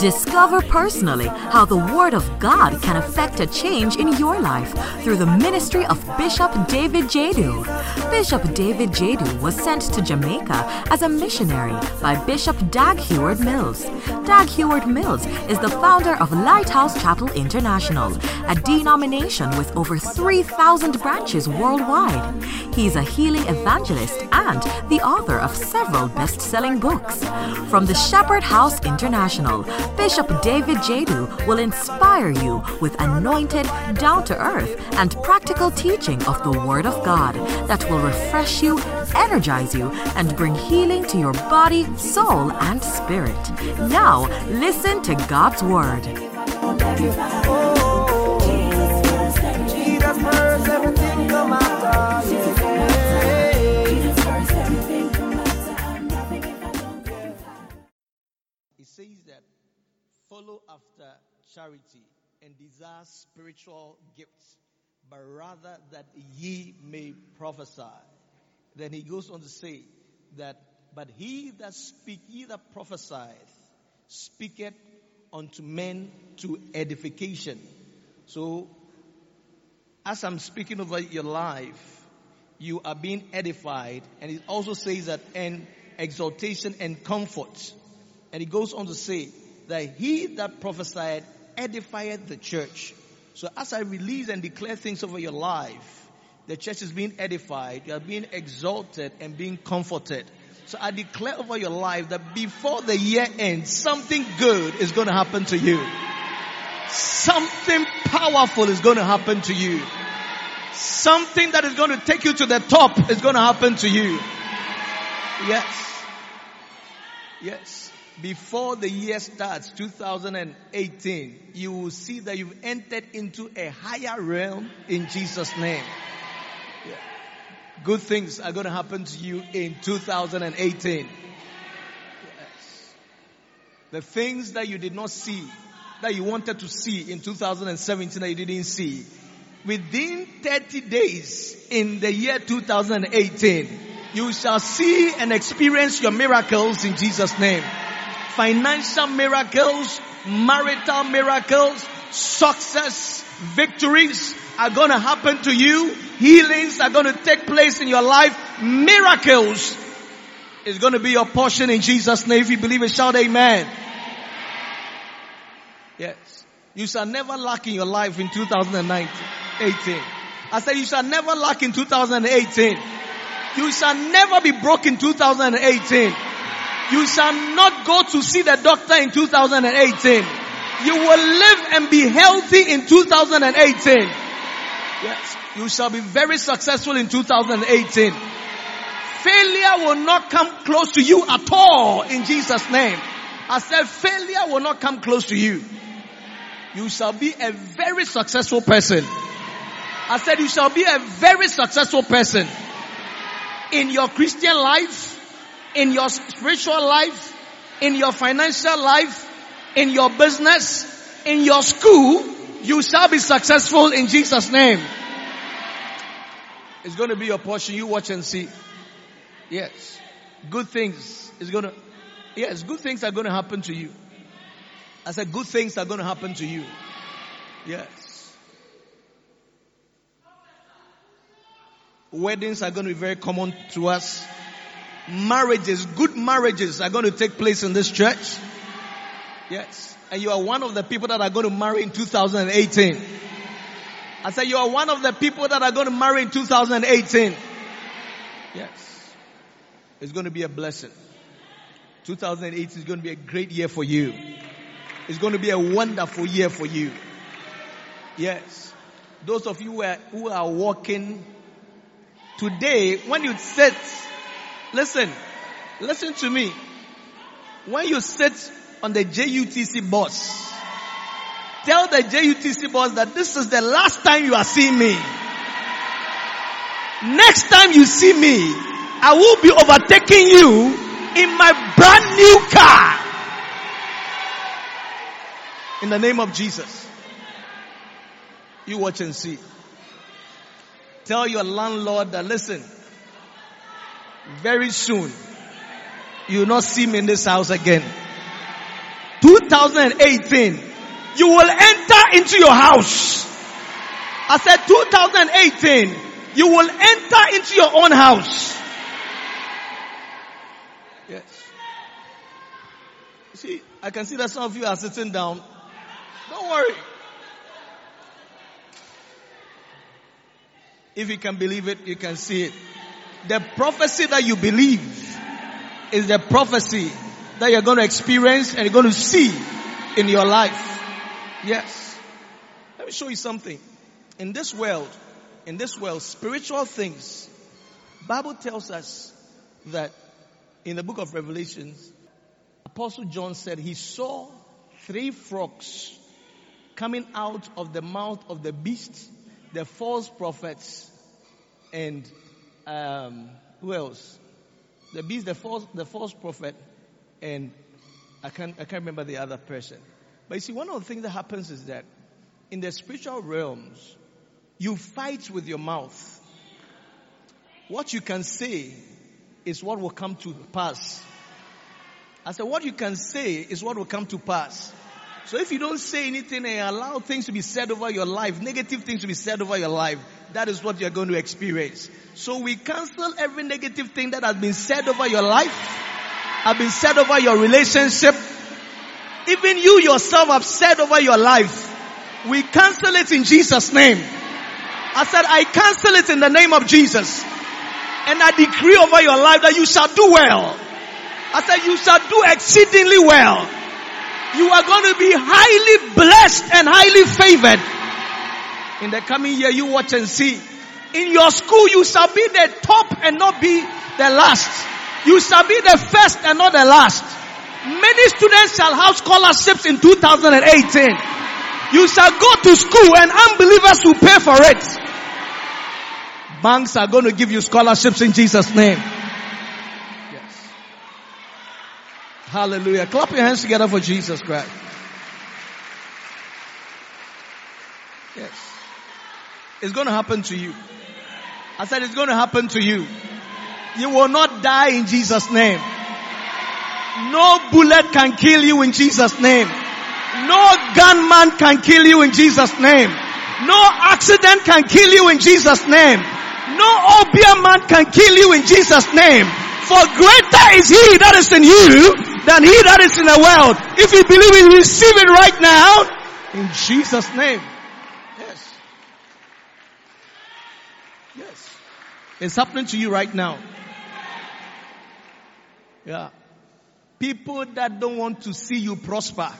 Discover personally how the Word of God can affect a change in your life through the ministry of Bishop David Jadu. Bishop David Jadu was sent to Jamaica as a missionary by Bishop Dag Heward Mills. Dag Heward Mills is the founder of Lighthouse Chapel International, a denomination with over 3,000 branches worldwide. He's a healing evangelist and the author of several best selling books. From the Shepherd House International, Bishop David Jadu will inspire you with anointed, down to earth, and practical teaching of the Word of God that will refresh you, energize you, and bring healing to your body, soul, and spirit. Now, listen to God's Word. Jesus follow after charity and desire spiritual gifts, but rather that ye may prophesy. Then he goes on to say that, but he that speak, he that prophesieth, speaketh unto men to edification. So, as I'm speaking over your life, you are being edified, and it also says that, and exaltation and comfort. And he goes on to say that he that prophesied edifieth the church. So as I release and declare things over your life, the church is being edified, you are being exalted and being comforted. So I declare over your life that before the year ends, something good is going to happen to you. Something powerful is going to happen to you. Something that is going to take you to the top is going to happen to you. Yes. Yes. Before the year starts, 2018, you will see that you've entered into a higher realm in Jesus' name. Yeah. Good things are going to happen to you in 2018. Yes. The things that you did not see, that you wanted to see in 2017 that you didn't see, within 30 days in the year 2018, you shall see and experience your miracles in Jesus' name. Financial miracles, marital miracles, success, victories are going to happen to you. Healings are going to take place in your life. Miracles is going to be your portion in Jesus' name. If you believe it, shout amen. Yes. You shall never lack in your life in 2019, 18. I said you shall never lack in 2018. You shall never be broke in 2018. You shall not go to see the doctor in 2018. You will live and be healthy in 2018. Yes. You shall be very successful in 2018. Failure will not come close to you at all in Jesus name. I said failure will not come close to you. You shall be a very successful person. I said you shall be a very successful person in your Christian life, in your spiritual life, in your financial life, in your business, in your school, you shall be successful in Jesus' name. It's going to be your portion. You watch and see. Yes. Good things is going to, yes, good things are going to happen to you. I said good things are going to happen to you. Yes. Weddings are going to be very common to us. Marriages, good marriages are going to take place in this church. Yes. And you are one of the people that are going to marry in 2018. I said you are one of the people that are going to marry in 2018. Yes. It's going to be a blessing. 2018 is going to be a great year for you. It's going to be a wonderful year for you. Yes. Those of you who are, who are walking today, when you sit, listen, listen to me. When you sit on the JUTC bus, tell the JUTC bus that this is the last time you are seeing me. Next time you see me, I will be overtaking you in my brand new car. In the name of Jesus. You watch and see. Tell your landlord that listen, very soon, you will not see me in this house again. 2018, you will enter into your house. I said 2018, you will enter into your own house. Yes. See, I can see that some of you are sitting down. Don't worry. If you can believe it, you can see it. The prophecy that you believe is the prophecy that you're going to experience and you're going to see in your life. Yes. Let me show you something. In this world, in this world, spiritual things, Bible tells us that in the book of Revelations, Apostle John said he saw three frogs coming out of the mouth of the beast, the false prophets, and um, who else? The beast, the false, the false prophet, and I can't, I can't remember the other person. But you see, one of the things that happens is that in the spiritual realms, you fight with your mouth. What you can say is what will come to pass. I said, what you can say is what will come to pass. So if you don't say anything and allow things to be said over your life, negative things to be said over your life, that is what you're going to experience. So we cancel every negative thing that has been said over your life, have been said over your relationship, even you yourself have said over your life. We cancel it in Jesus' name. I said, I cancel it in the name of Jesus. And I decree over your life that you shall do well. I said, you shall do exceedingly well. You are going to be highly blessed and highly favored. In the coming year, you watch and see. In your school, you shall be the top and not be the last. You shall be the first and not the last. Many students shall have scholarships in 2018. You shall go to school and unbelievers will pay for it. Banks are going to give you scholarships in Jesus' name. Yes. Hallelujah. Clap your hands together for Jesus Christ. Yes. It's going to happen to you. I said it's going to happen to you. You will not die in Jesus' name. No bullet can kill you in Jesus' name. No gunman can kill you in Jesus' name. No accident can kill you in Jesus' name. No obeah man can kill you in Jesus' name. For greater is he that is in you than he that is in the world. If you believe it, receive it right now. In Jesus' name. Yes. Yes. It's happening to you right now. Yeah. People that don't want to see you prosper.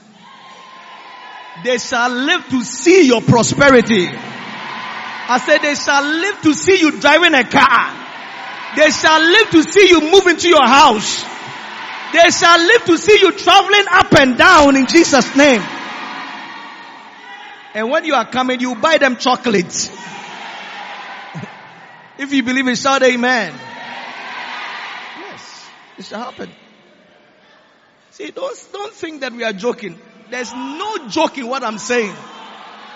They shall live to see your prosperity. I said they shall live to see you driving a car. They shall live to see you move into your house. They shall live to see you traveling up and down in Jesus' name. And when you are coming, you buy them chocolates. If you believe it, shout amen. Yes, it shall happen. See, don't, don't think that we are joking. There's no joke in what I'm saying.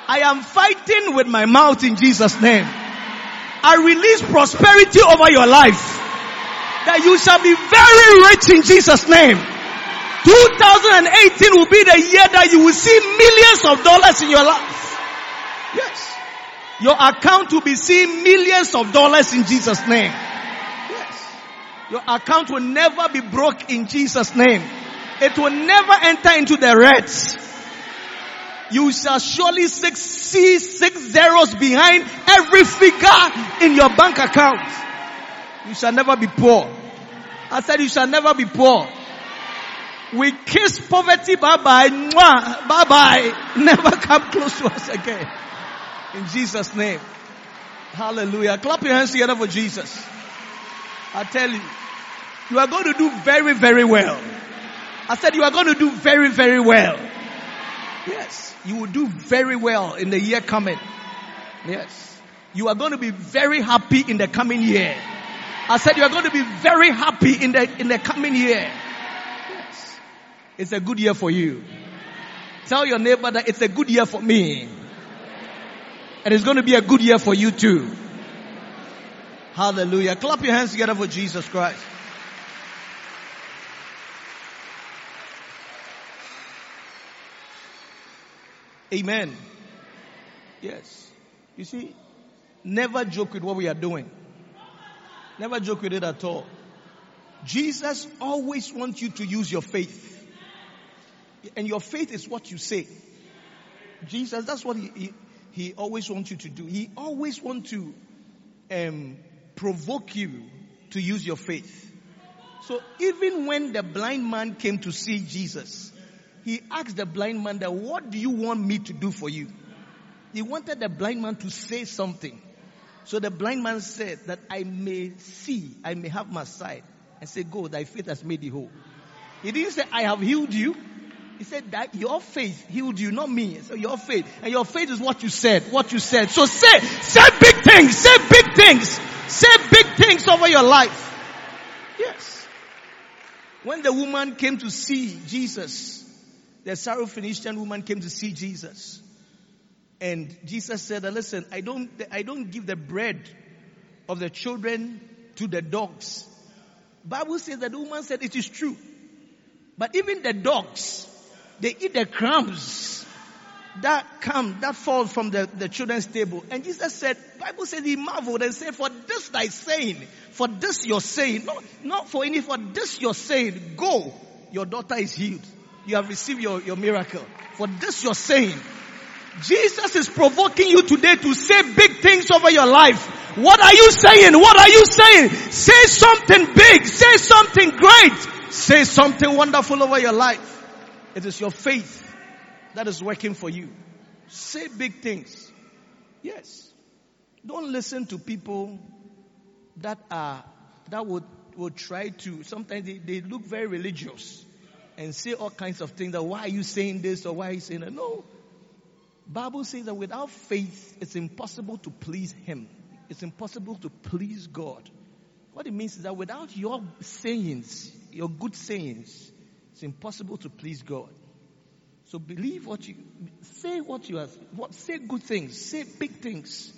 I am fighting with my mouth in Jesus' name. I release prosperity over your life. That you shall be very rich in Jesus' name. 2018 will be the year that you will see millions of dollars in your life. Your account will be seeing millions of dollars in Jesus' name. Yes. Your account will never be broke in Jesus' name. It will never enter into the reds. You shall surely see six zeros behind every figure in your bank account. You shall never be poor. I said you shall never be poor. We kiss poverty bye bye. Bye bye. Never come close to us again. In Jesus' name. Hallelujah. Clap your hands together for Jesus. I tell you, you are going to do very, very well. I said you are going to do very, very well. Yes. You will do very well in the year coming. Yes. You are going to be very happy in the coming year. I said you are going to be very happy in the, in the coming year. Yes. It's a good year for you. Tell your neighbor that it's a good year for me. And it's going to be a good year for you too. Hallelujah. Clap your hands together for Jesus Christ. Amen. Yes. You see, never joke with what we are doing. Never joke with it at all. Jesus always wants you to use your faith. And your faith is what you say. Jesus, that's what he, he, he always wants you to do. He always wants to um, provoke you to use your faith. So even when the blind man came to see Jesus, he asked the blind man that, what do you want me to do for you? He wanted the blind man to say something. So the blind man said that I may see, I may have my sight. And say, go, thy faith has made thee whole. He didn't say, I have healed you. He said that your faith healed you, not me. So your faith. And your faith is what you said, what you said. So say, say big things, say big things, say big things over your life. Yes. When the woman came to see Jesus, the Syrophoenician woman came to see Jesus. And Jesus said, listen, I don't, I don't give the bread of the children to the dogs. Bible says that the woman said it is true. But even the dogs, they eat the crumbs that come, that fall from the, the children's table. And Jesus said, Bible says he marveled and said, for this thy saying, for this your saying, not, not for any, for this your saying, go, your daughter is healed. You have received your, your miracle. For this your saying. Jesus is provoking you today to say big things over your life. What are you saying? What are you saying? Say something big. Say something great. Say something wonderful over your life. It is your faith that is working for you. Say big things. Yes. Don't listen to people that are, that would, would try to, sometimes they, they look very religious and say all kinds of things that why are you saying this or why are you saying that? No. Bible says that without faith, it's impossible to please Him. It's impossible to please God. What it means is that without your sayings, your good sayings, it's impossible to please God. So believe what you say. What you are. What say good things. Say big things.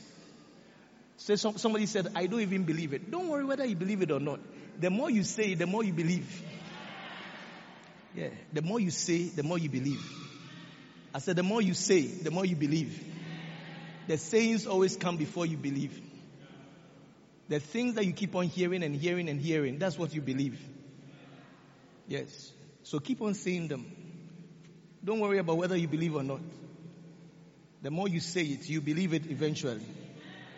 Say some, somebody said, "I don't even believe it." Don't worry whether you believe it or not. The more you say, the more you believe. Yeah. The more you say, the more you believe. I said, the more you say, the more you believe. The sayings always come before you believe. The things that you keep on hearing and hearing and hearing, that's what you believe. Yes. So keep on saying them. Don't worry about whether you believe or not. The more you say it, you believe it eventually.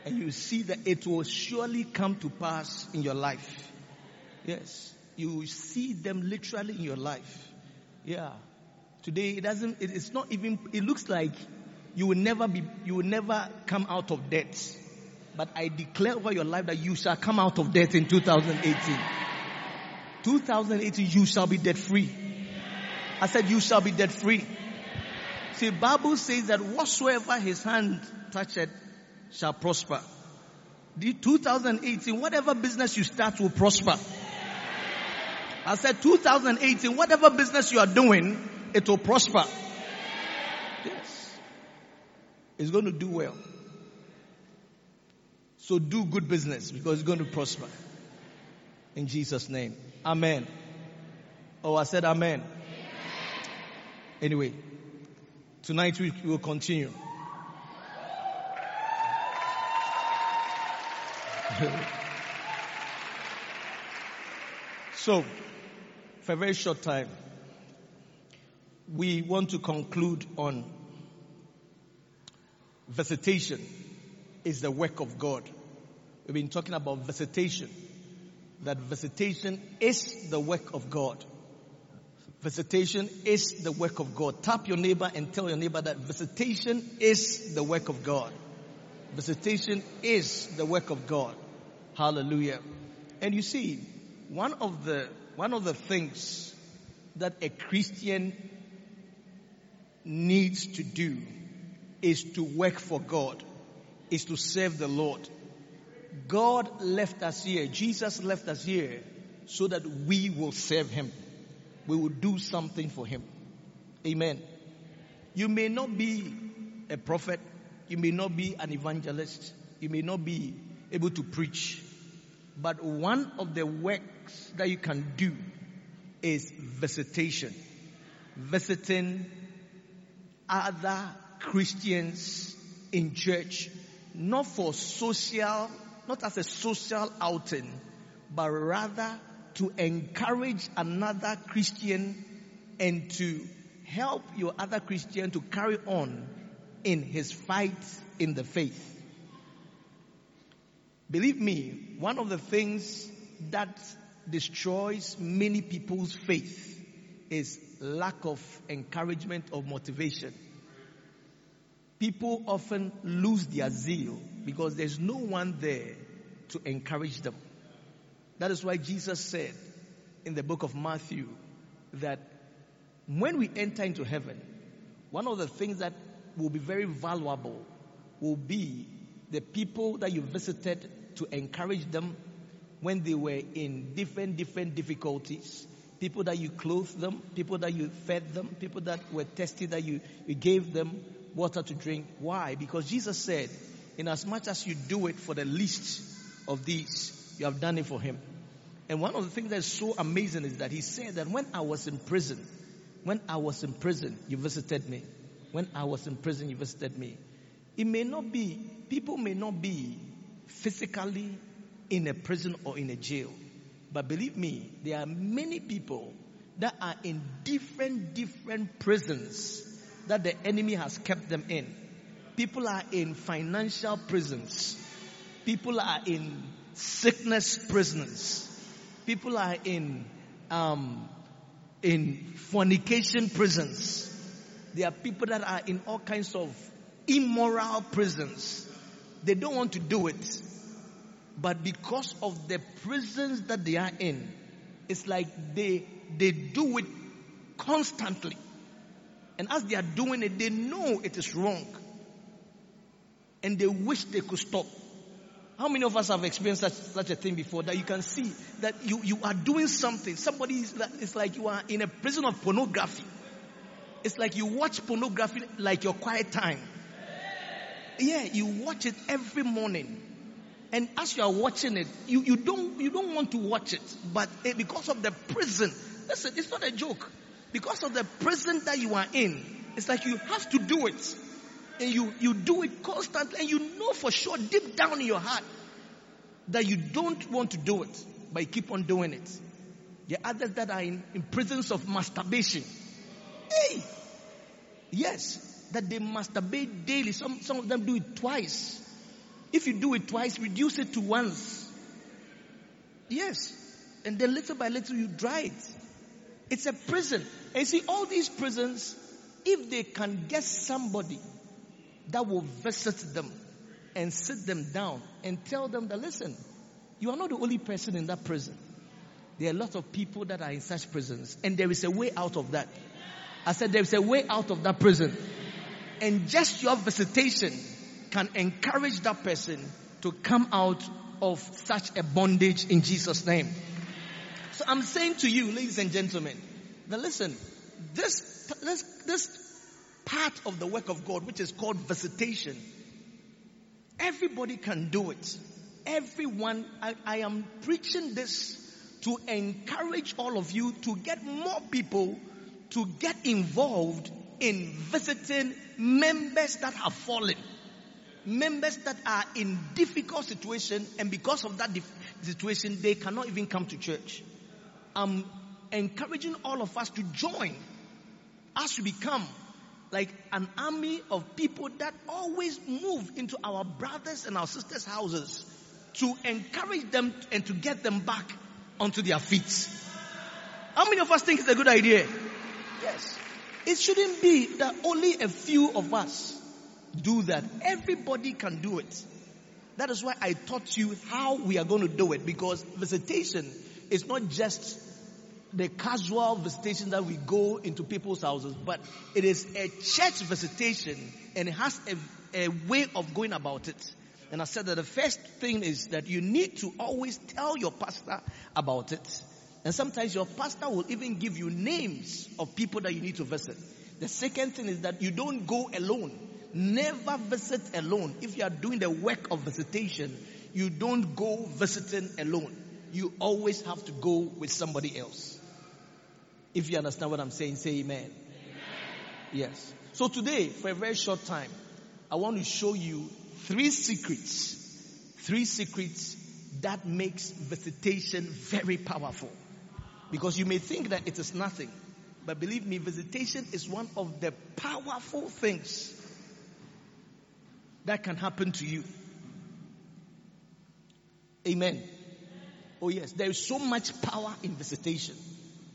And you see that it will surely come to pass in your life. Yes. You see them literally in your life. Yeah. Today it doesn't, it is not even, it looks like you will never be, you will never come out of debt. But I declare over your life that you shall come out of debt in 2018. 2018, you shall be debt free. I said, you shall be debt free. See, Bible says that whatsoever his hand toucheth shall prosper. The 2018, whatever business you start will prosper. I said 2018, whatever business you are doing, it will prosper. Yes. It's going to do well. So do good business because it's going to prosper. In Jesus' name. Amen. Oh, I said amen. Anyway, tonight we will continue. so, for a very short time, we want to conclude on visitation is the work of God. We've been talking about visitation. That visitation is the work of God. Visitation is the work of God. Tap your neighbor and tell your neighbor that visitation is the work of God. Visitation is the work of God. Hallelujah. And you see, one of the, one of the things that a Christian needs to do is to work for God, is to serve the Lord. God left us here, Jesus left us here so that we will serve Him we will do something for him. Amen. You may not be a prophet. You may not be an evangelist. You may not be able to preach. But one of the works that you can do is visitation. Visiting other Christians in church, not for social, not as a social outing, but rather to encourage another Christian and to help your other Christian to carry on in his fight in the faith. Believe me, one of the things that destroys many people's faith is lack of encouragement or motivation. People often lose their zeal because there's no one there to encourage them. That is why Jesus said in the book of Matthew that when we enter into heaven, one of the things that will be very valuable will be the people that you visited to encourage them when they were in different, different difficulties. People that you clothed them, people that you fed them, people that were tested that you, you gave them water to drink. Why? Because Jesus said, in as much as you do it for the least of these, you have done it for him. And one of the things that is so amazing is that he said that when I was in prison, when I was in prison, you visited me. When I was in prison, you visited me. It may not be, people may not be physically in a prison or in a jail. But believe me, there are many people that are in different, different prisons that the enemy has kept them in. People are in financial prisons. People are in sickness prisons. People are in, um, in fornication prisons. There are people that are in all kinds of immoral prisons. They don't want to do it. But because of the prisons that they are in, it's like they, they do it constantly. And as they are doing it, they know it is wrong. And they wish they could stop. How many of us have experienced such, such a thing before that you can see that you, you are doing something? Somebody is like, it's like you are in a prison of pornography. It's like you watch pornography like your quiet time. Yeah, you watch it every morning. And as you are watching it, you, you don't, you don't want to watch it. But eh, because of the prison, listen, it's not a joke. Because of the prison that you are in, it's like you have to do it. And you, you do it constantly and you know for sure deep down in your heart that you don't want to do it, but you keep on doing it. There are others that are in, in prisons of masturbation. Hey! Yes, that they masturbate daily. Some, some of them do it twice. If you do it twice, reduce it to once. Yes. And then little by little you dry it. It's a prison. And see, all these prisons, if they can get somebody that will visit them and sit them down and tell them that, listen, you are not the only person in that prison. There are a lot of people that are in such prisons, and there is a way out of that. I said there is a way out of that prison. And just your visitation can encourage that person to come out of such a bondage in Jesus' name. So I'm saying to you, ladies and gentlemen, that listen, this, this, this part of the work of God, which is called visitation, everybody can do it. Everyone, I, I am preaching this to encourage all of you to get more people to get involved in visiting members that have fallen. Members that are in difficult situation and because of that dif- situation they cannot even come to church. I'm encouraging all of us to join as we become like an army of people that always move into our brothers and our sisters houses to encourage them and to get them back onto their feet how many of us think it's a good idea yes it shouldn't be that only a few of us do that. Everybody can do it. That is why I taught you how we are going to do it because visitation is not just the casual visitation that we go into people's houses, but it is a church visitation and it has a, a way of going about it. And I said that the first thing is that you need to always tell your pastor about it. And sometimes your pastor will even give you names of people that you need to visit. The second thing is that you don't go alone. Never visit alone. If you are doing the work of visitation, you don't go visiting alone. You always have to go with somebody else. If you understand what I'm saying, say amen. amen. Yes. So today, for a very short time, I want to show you three secrets. Three secrets that makes visitation very powerful. Because you may think that it is nothing, but believe me, visitation is one of the powerful things that can happen to you. Amen. Oh yes, there is so much power in visitation.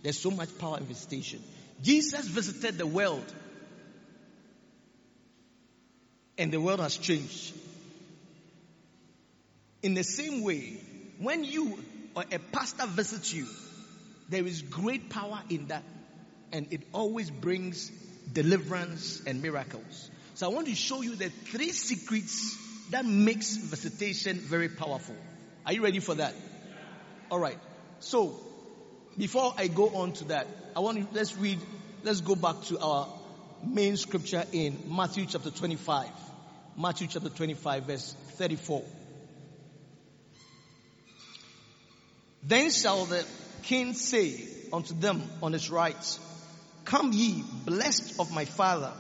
There's so much power in visitation. Jesus visited the world and the world has changed. In the same way, when you or a pastor visits you, there is great power in that and it always brings deliverance and miracles. So I want to show you the three secrets that makes visitation very powerful. Are you ready for that? All right. So before I go on to that, I want to let's read let's go back to our main scripture in Matthew chapter 25. Matthew chapter 25 verse 34. Then shall the king say unto them on his right, Come ye, blessed of my father,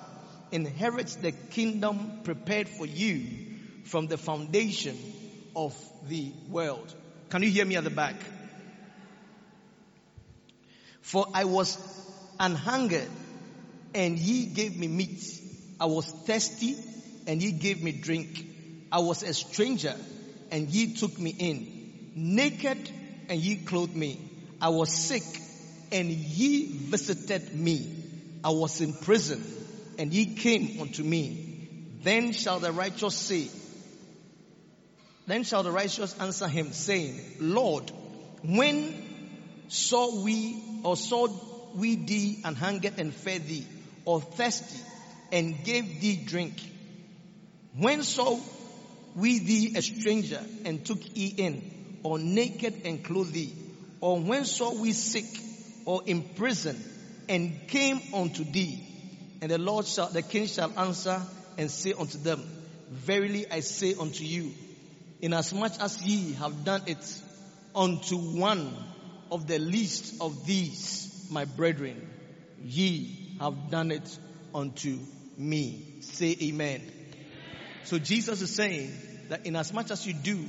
inherit the kingdom prepared for you from the foundation of the world. Can you hear me at the back? For I was an hungered, and ye gave me meat. I was thirsty, and ye gave me drink. I was a stranger, and ye took me in. Naked, and ye clothed me. I was sick, and ye visited me. I was in prison, and ye came unto me. Then shall the righteous say, then shall the righteous answer him, saying, Lord, when saw we or saw we thee and hungered and fed thee, or thirsty and gave thee drink? When saw we thee a stranger and took ye in, or naked and clothed thee? Or when saw we sick or in prison and came unto thee? And the Lord shall, the king shall answer and say unto them, Verily I say unto you, inasmuch as ye have done it unto one of the least of these, my brethren, ye have done it unto me. Say amen. So Jesus is saying that inasmuch as much as you do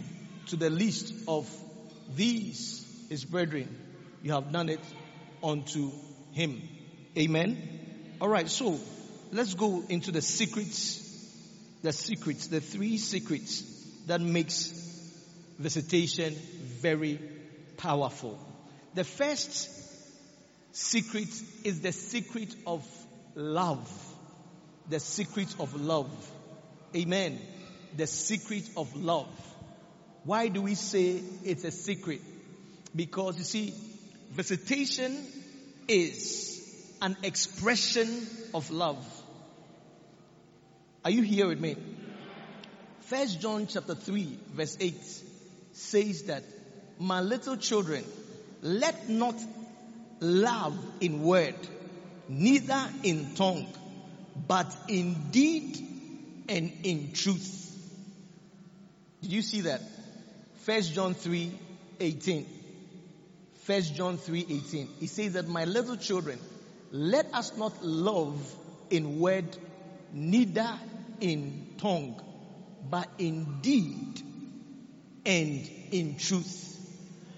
to the least of these, his brethren, you have done it unto him. Amen. Alright, so let's go into the secrets, the secrets, the three secrets that makes visitation very powerful. The first secret is the secret of love. The secret of love. Amen. The secret of love. Why do we say it's a secret? Because you see, visitation is an expression of love. Are you here with me? First John chapter 3 verse 8 says that my little children, let not love in word, neither in tongue, but in deed and in truth. Did you see that? First John 3 18. First John 3 18. He says that my little children, let us not love in word, neither in tongue, but in deed and in truth.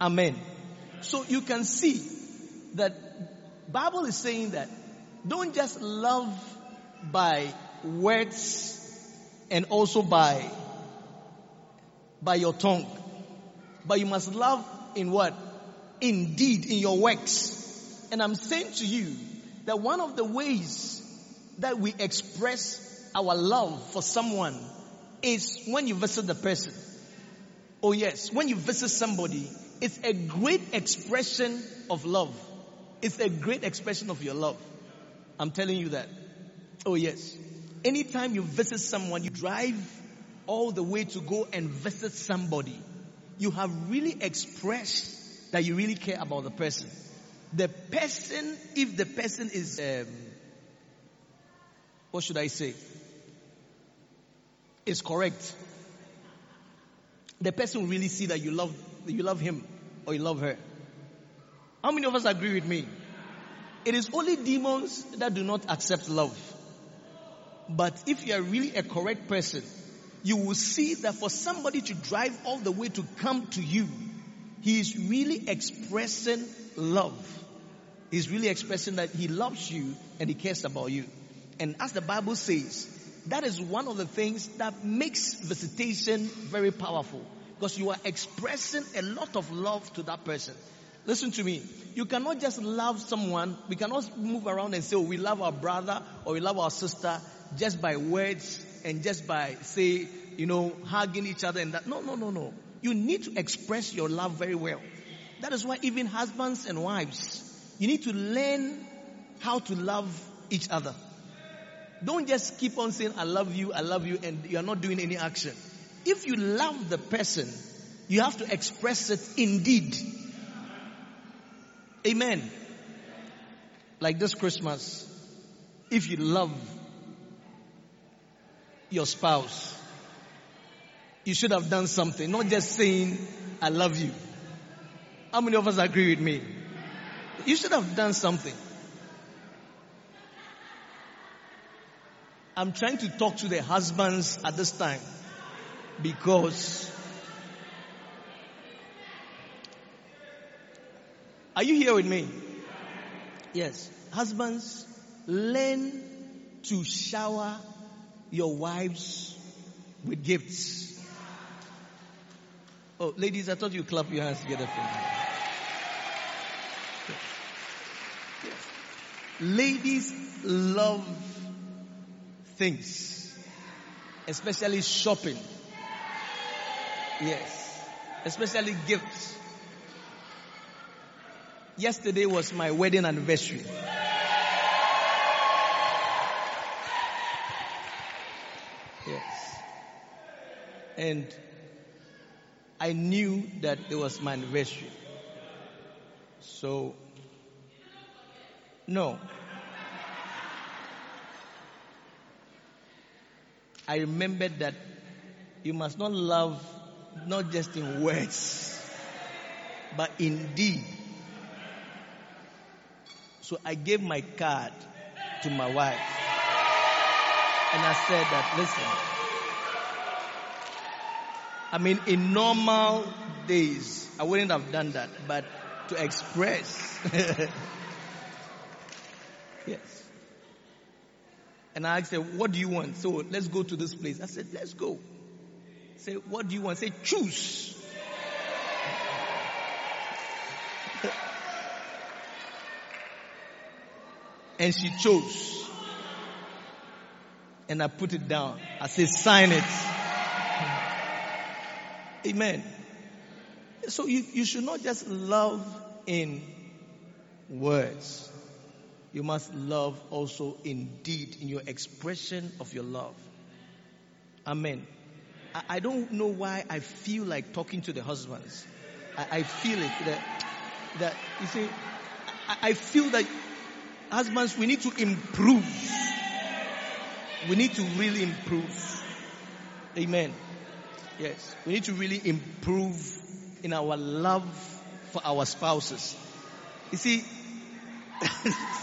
Amen. So you can see that Bible is saying that don't just love by words and also by by your tongue, but you must love in what? In deed, in your works. And I'm saying to you that one of the ways that we express our love for someone is when you visit the person. Oh yes, when you visit somebody, it's a great expression of love. It's a great expression of your love. I'm telling you that. Oh yes. Anytime you visit someone, you drive all the way to go and visit somebody. You have really expressed that you really care about the person. The person, if the person is, um, what should I say? Is correct. The person will really see that you love, you love him or you love her. How many of us agree with me? It is only demons that do not accept love. But if you are really a correct person, you will see that for somebody to drive all the way to come to you, he is really expressing love. He's really expressing that he loves you and he cares about you. And as the Bible says, that is one of the things that makes visitation very powerful because you are expressing a lot of love to that person. Listen to me. You cannot just love someone. We cannot move around and say, oh, we love our brother or we love our sister just by words and just by say, you know, hugging each other and that. No, no, no, no. You need to express your love very well. That is why even husbands and wives, you need to learn how to love each other. Don't just keep on saying, I love you, I love you, and you are not doing any action. If you love the person, you have to express it indeed. Amen. Like this Christmas, if you love your spouse, you should have done something, not just saying, I love you. How many of us agree with me? You should have done something. I'm trying to talk to the husbands at this time because are you here with me? Yes. Husbands, learn to shower your wives with gifts. Oh, ladies, I thought you clap your hands together for me. Ladies love things, especially shopping. Yes, especially gifts. Yesterday was my wedding anniversary. Yes. And I knew that it was my anniversary. So, no, I remembered that you must not love not just in words, but in deed. So I gave my card to my wife. And I said that, listen, I mean, in normal days, I wouldn't have done that, but to express. yes. And I her, what do you want? So let's go to this place. I said, let's go. Say, what do you want? Say, choose. and she chose. And I put it down. I said, sign it. Amen. So you, you should not just love in words. You must love also indeed in your expression of your love. Amen. I, I don't know why I feel like talking to the husbands. I, I feel it that, that, you see, I, I feel that husbands, we need to improve. We need to really improve. Amen. Yes. We need to really improve in our love for our spouses. You see,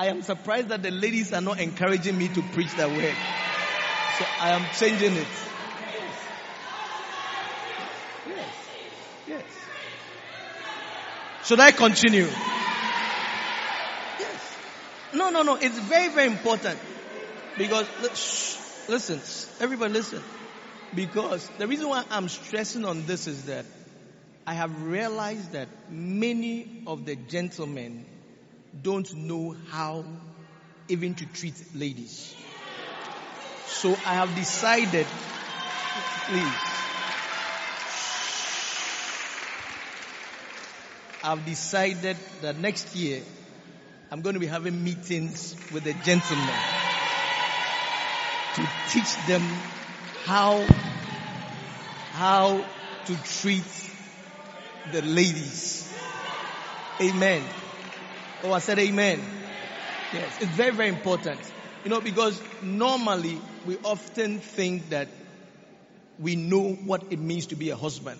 I am surprised that the ladies are not encouraging me to preach that word. So I am changing it. Yes. Yes. Yes. Should I continue? Yes. No, no, no. It's very, very important. Because, shh, listen, everybody listen. Because the reason why I'm stressing on this is that I have realized that many of the gentlemen don't know how even to treat ladies. So I have decided, please, I've decided that next year I'm going to be having meetings with the gentlemen to teach them how, how to treat the ladies. Amen. Oh, I said amen. Yes, it's very, very important. You know, because normally we often think that we know what it means to be a husband,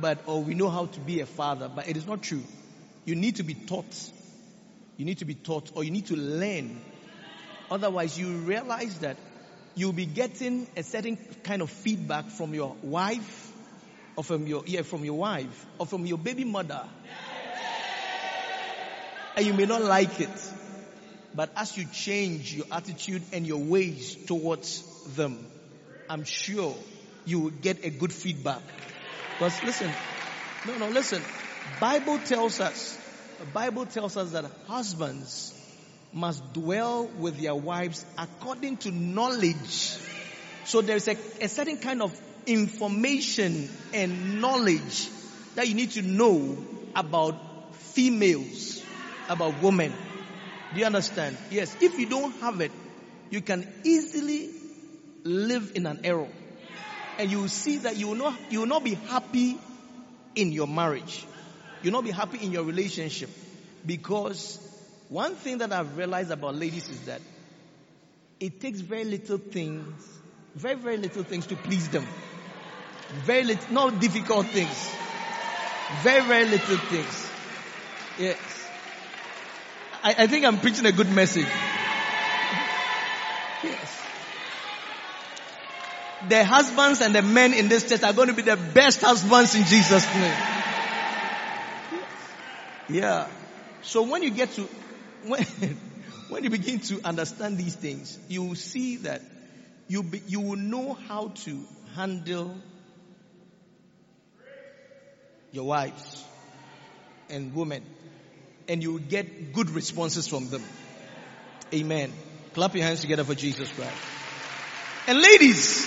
but, or we know how to be a father, but it is not true. You need to be taught You need to be taught or you need to learn. Otherwise, you realize that you'll be getting a certain kind of feedback from your wife or from your yeah, from your wife or from your baby mother. And you may not like it. But as you change your attitude and your ways towards them, I'm sure you will get a good feedback. Because listen, no, no, listen. Bible tells us, the Bible tells us that husbands must dwell with their wives according to knowledge. So there's a, a certain kind of information and knowledge that you need to know about females, about women. Do you understand? Yes. If you don't have it, you can easily live in an error. And you will see that you will not, you will not be happy in your marriage. You'll not be happy in your relationship. Because one thing that I've realized about ladies is that it takes very little things, very, very little things to please them. Very little, not difficult things. Very, very little things. Yes. I, I think I'm preaching a good message. Yes. The husbands and the men in this church are going to be the best husbands in Jesus' name. Yeah. So when you get to, when, when you begin to understand these things, you will see that you, be, you will know how to handle your wives and women and you will get good responses from them. Amen. Clap your hands together for Jesus Christ. And ladies,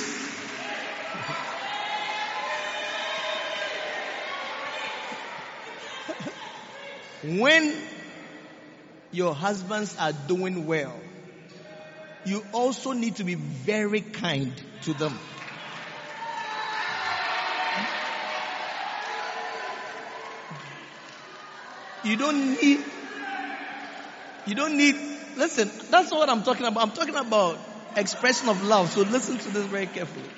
when your husbands are doing well, you also need to be very kind to them. You don't need, you don't need, listen, that's what I'm talking about. I'm talking about expression of love. So listen to this very carefully.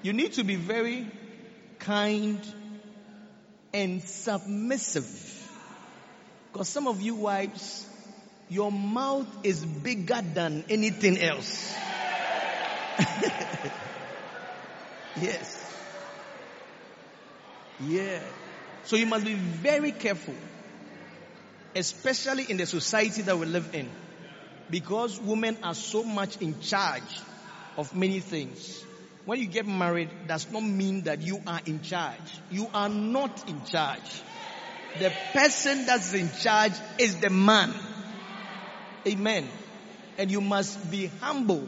You need to be very kind and submissive. Because some of you wives, your mouth is bigger than anything else. yes. Yeah. So you must be very careful especially in the society that we live in. Because women are so much in charge of many things. When you get married, does not mean that you are in charge. You are not in charge. The person that's in charge is the man. Amen. And you must be humble.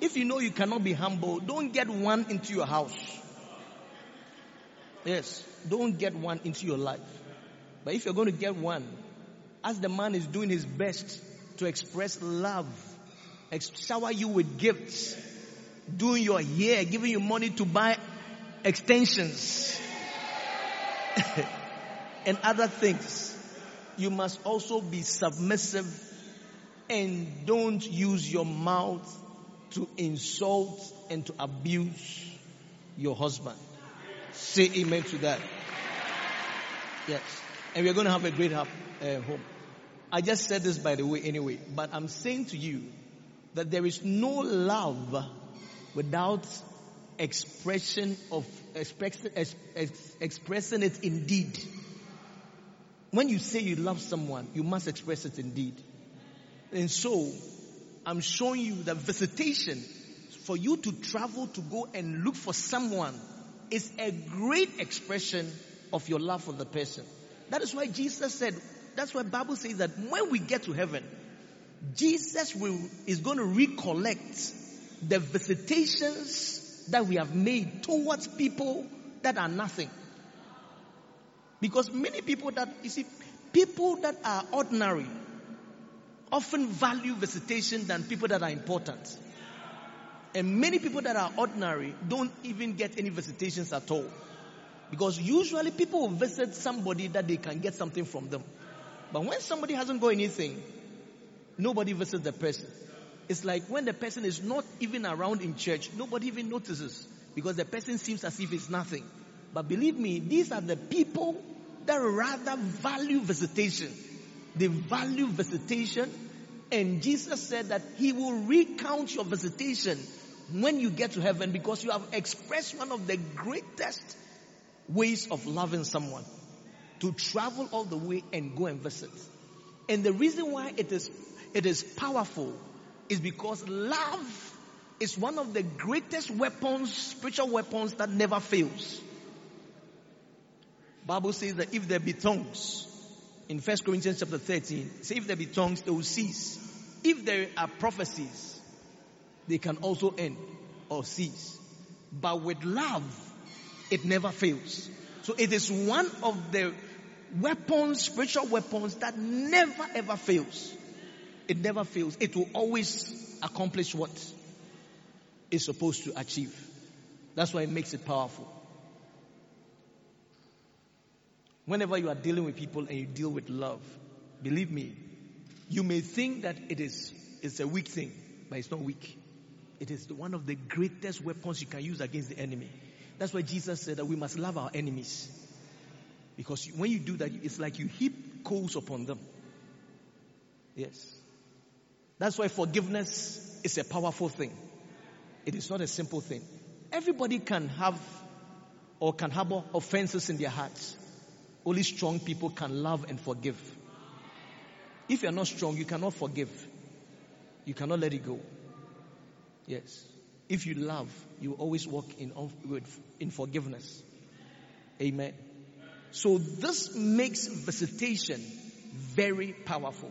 If you know you cannot be humble, don't get one into your house. Yes, don't get one into your life. But if you're going to get one, as the man is doing his best to express love, shower you with gifts, doing your hair, giving you money to buy extensions and other things, you must also be submissive and don't use your mouth to insult and to abuse your husband. Say amen to that. Yes. And we're going to have a great uh, home. I just said this by the way anyway, but I'm saying to you that there is no love without expression of expressing, expressing it indeed. When you say you love someone, you must express it indeed. And so, I'm showing you that visitation for you to travel to go and look for someone is a great expression of your love for the person. That is why Jesus said, that's why Bible says that when we get to heaven, Jesus will, is going to recollect the visitations that we have made towards people that are nothing. Because many people that, you see, people that are ordinary often value visitation than people that are important. And many people that are ordinary don't even get any visitations at all. Because usually people visit somebody that they can get something from them. But when somebody hasn't got anything, nobody visits the person. It's like when the person is not even around in church, nobody even notices because the person seems as if it's nothing. But believe me, these are the people that rather value visitation They value visitation. And Jesus said that he will recount your visitation when you get to heaven because you have expressed one of the greatest ways of loving someone. To travel all the way and go and visit. And the reason why it is, it is powerful is because love is one of the greatest weapons, spiritual weapons that never fails. Bible says that if there be tongues, in 1 Corinthians chapter 13, say if there be tongues, they will cease. If there are prophecies, they can also end or cease. But with love, it never fails. So it is one of the weapons, spiritual weapons that never ever fails. It never fails. It will always accomplish what it's supposed to achieve. That's why it makes it powerful. Whenever you are dealing with people and you deal with love, believe me, you may think that it is it's a weak thing, but it's not weak. It is one of the greatest weapons you can use against the enemy. That's why Jesus said that we must love our enemies. Because when you do that, it's like you heap coals upon them. Yes. That's why forgiveness is a powerful thing. It is not a simple thing. Everybody can have or can harbor offenses in their hearts. Only strong people can love and forgive. If you're not strong, you cannot forgive. You cannot let it go. Yes. If you love, you always walk in, in forgiveness. Amen. So this makes visitation very powerful.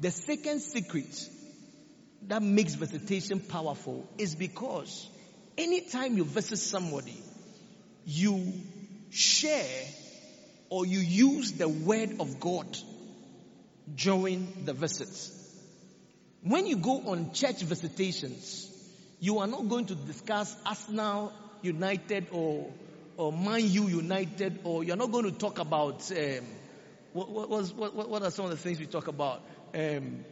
The second secret that makes visitation powerful is because anytime you visit somebody, you share or you use the word of God during the visits. When you go on church visitations, you are not going to discuss Arsenal United or or Man U United, or you're not going to talk about um, what, what, what, what, are some of the things we talk about? Um,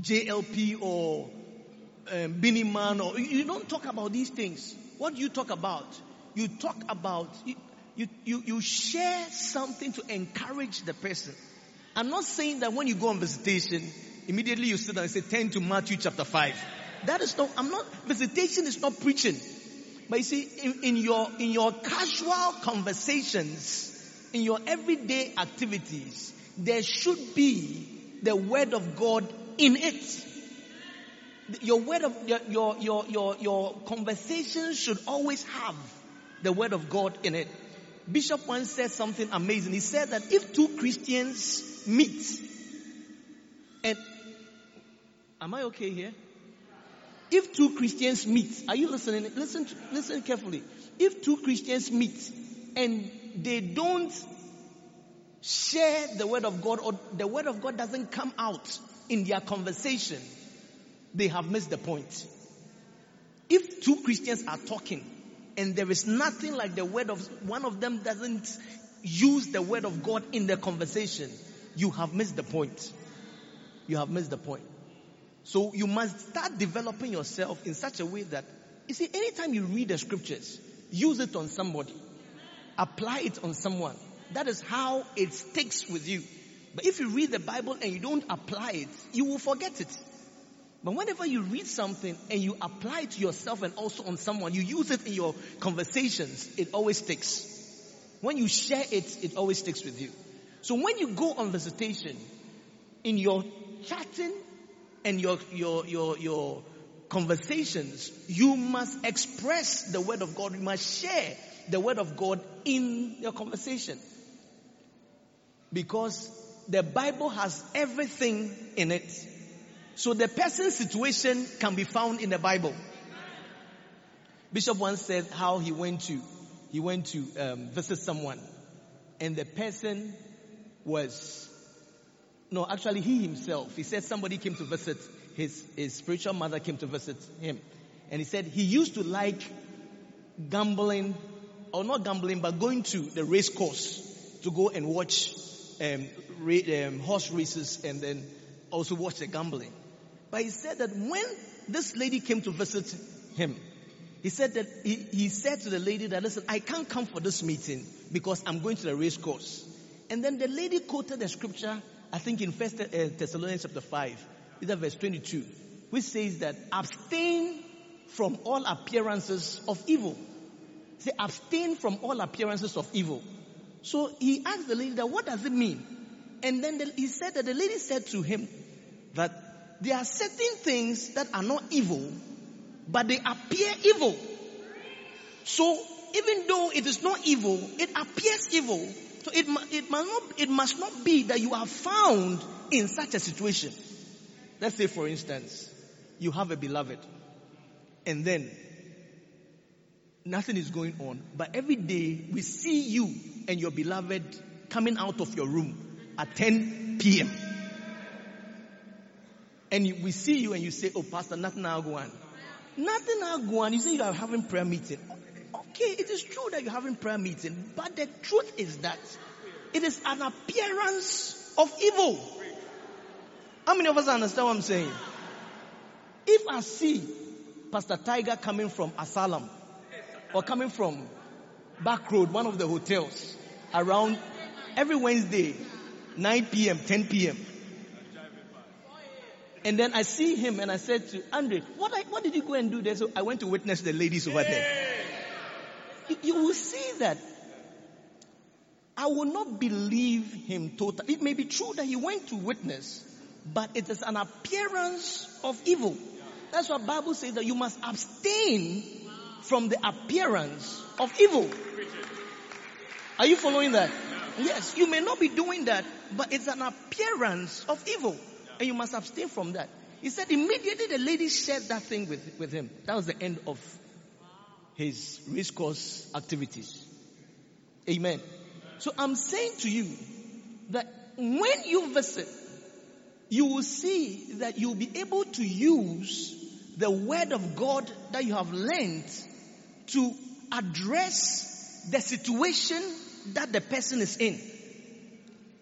JLP or um, Man, or you don't talk about these things. What do you talk about? You talk about you, you, you, you share something to encourage the person. I'm not saying that when you go on visitation, immediately you sit down and say, turn to Matthew chapter 5. That is not, I'm not, visitation is not preaching. But you see, in, in your, in your casual conversations, in your everyday activities, there should be the word of God in it. Your word of, your, your, your, your, conversation should always have the word of God in it. Bishop once said something amazing. He said that if two Christians meet and, am I okay here? If two Christians meet, are you listening? Listen, listen carefully. If two Christians meet and they don't share the word of God or the word of God doesn't come out in their conversation, they have missed the point. If two Christians are talking and there is nothing like the word of, one of them doesn't use the word of God in the conversation, you have missed the point. You have missed the point. So you must start developing yourself in such a way that, you see, anytime you read the scriptures, use it on somebody. Apply it on someone. That is how it sticks with you. But if you read the Bible and you don't apply it, you will forget it. But whenever you read something and you apply it to yourself and also on someone, you use it in your conversations, it always sticks. When you share it, it always sticks with you. So when you go on visitation, in your chatting and your, your, your, your conversations, you must express the word of God. You must share the word of God in your conversation. Because the Bible has everything in it. So the person's situation can be found in the Bible. Bishop once said how he went to, he went to um, visit someone and the person was no, actually he himself. He said somebody came to visit his, his spiritual mother came to visit him. And he said he used to like gambling, or not gambling, but going to the race course to go and watch um, um, horse races and then also watch the gambling. But he said that when this lady came to visit him, he said that he, he said to the lady that listen, I can't come for this meeting because I'm going to the race course. And then the lady quoted the scripture, I think in First uh, Thessalonians chapter 5, either verse 22, which says that abstain from all appearances of evil. Say abstain from all appearances of evil. So he asked the lady that what does it mean? And then the, he said that the lady said to him that there are certain things that are not evil, but they appear evil. So even though it is not evil, it appears evil. So it, it, must not, it must not be that you are found in such a situation. Let's say, for instance, you have a beloved, and then nothing is going on, but every day we see you and your beloved coming out of your room at 10 p.m. And we see you and you say, Oh, Pastor, nothing now go on. Nothing now go on. You say you are having prayer meeting. Okay, it is true that you're having prayer meeting, but the truth is that it is an appearance of evil. How many of us understand what I'm saying? If I see Pastor Tiger coming from Asylum or coming from Back Road, one of the hotels, around every Wednesday, 9 p.m., 10 p.m. And then I see him and I said to Andre, what, I, what did you go and do there? So I went to witness the ladies over there. You, will see that I will not believe him totally. It may be true that he went to witness, but it is an appearance of evil. That's what Bible says that you must abstain from the appearance of evil. Are you following that? Yes, you may not be doing that, but it's an appearance of evil. And you must abstain from that. He said immediately the lady shared that thing with, with him. That was the end of his race course activities. Amen. So I'm saying to you that when you visit, you will see that you'll be able to use the word of God that you have learned to address the situation that the person is in.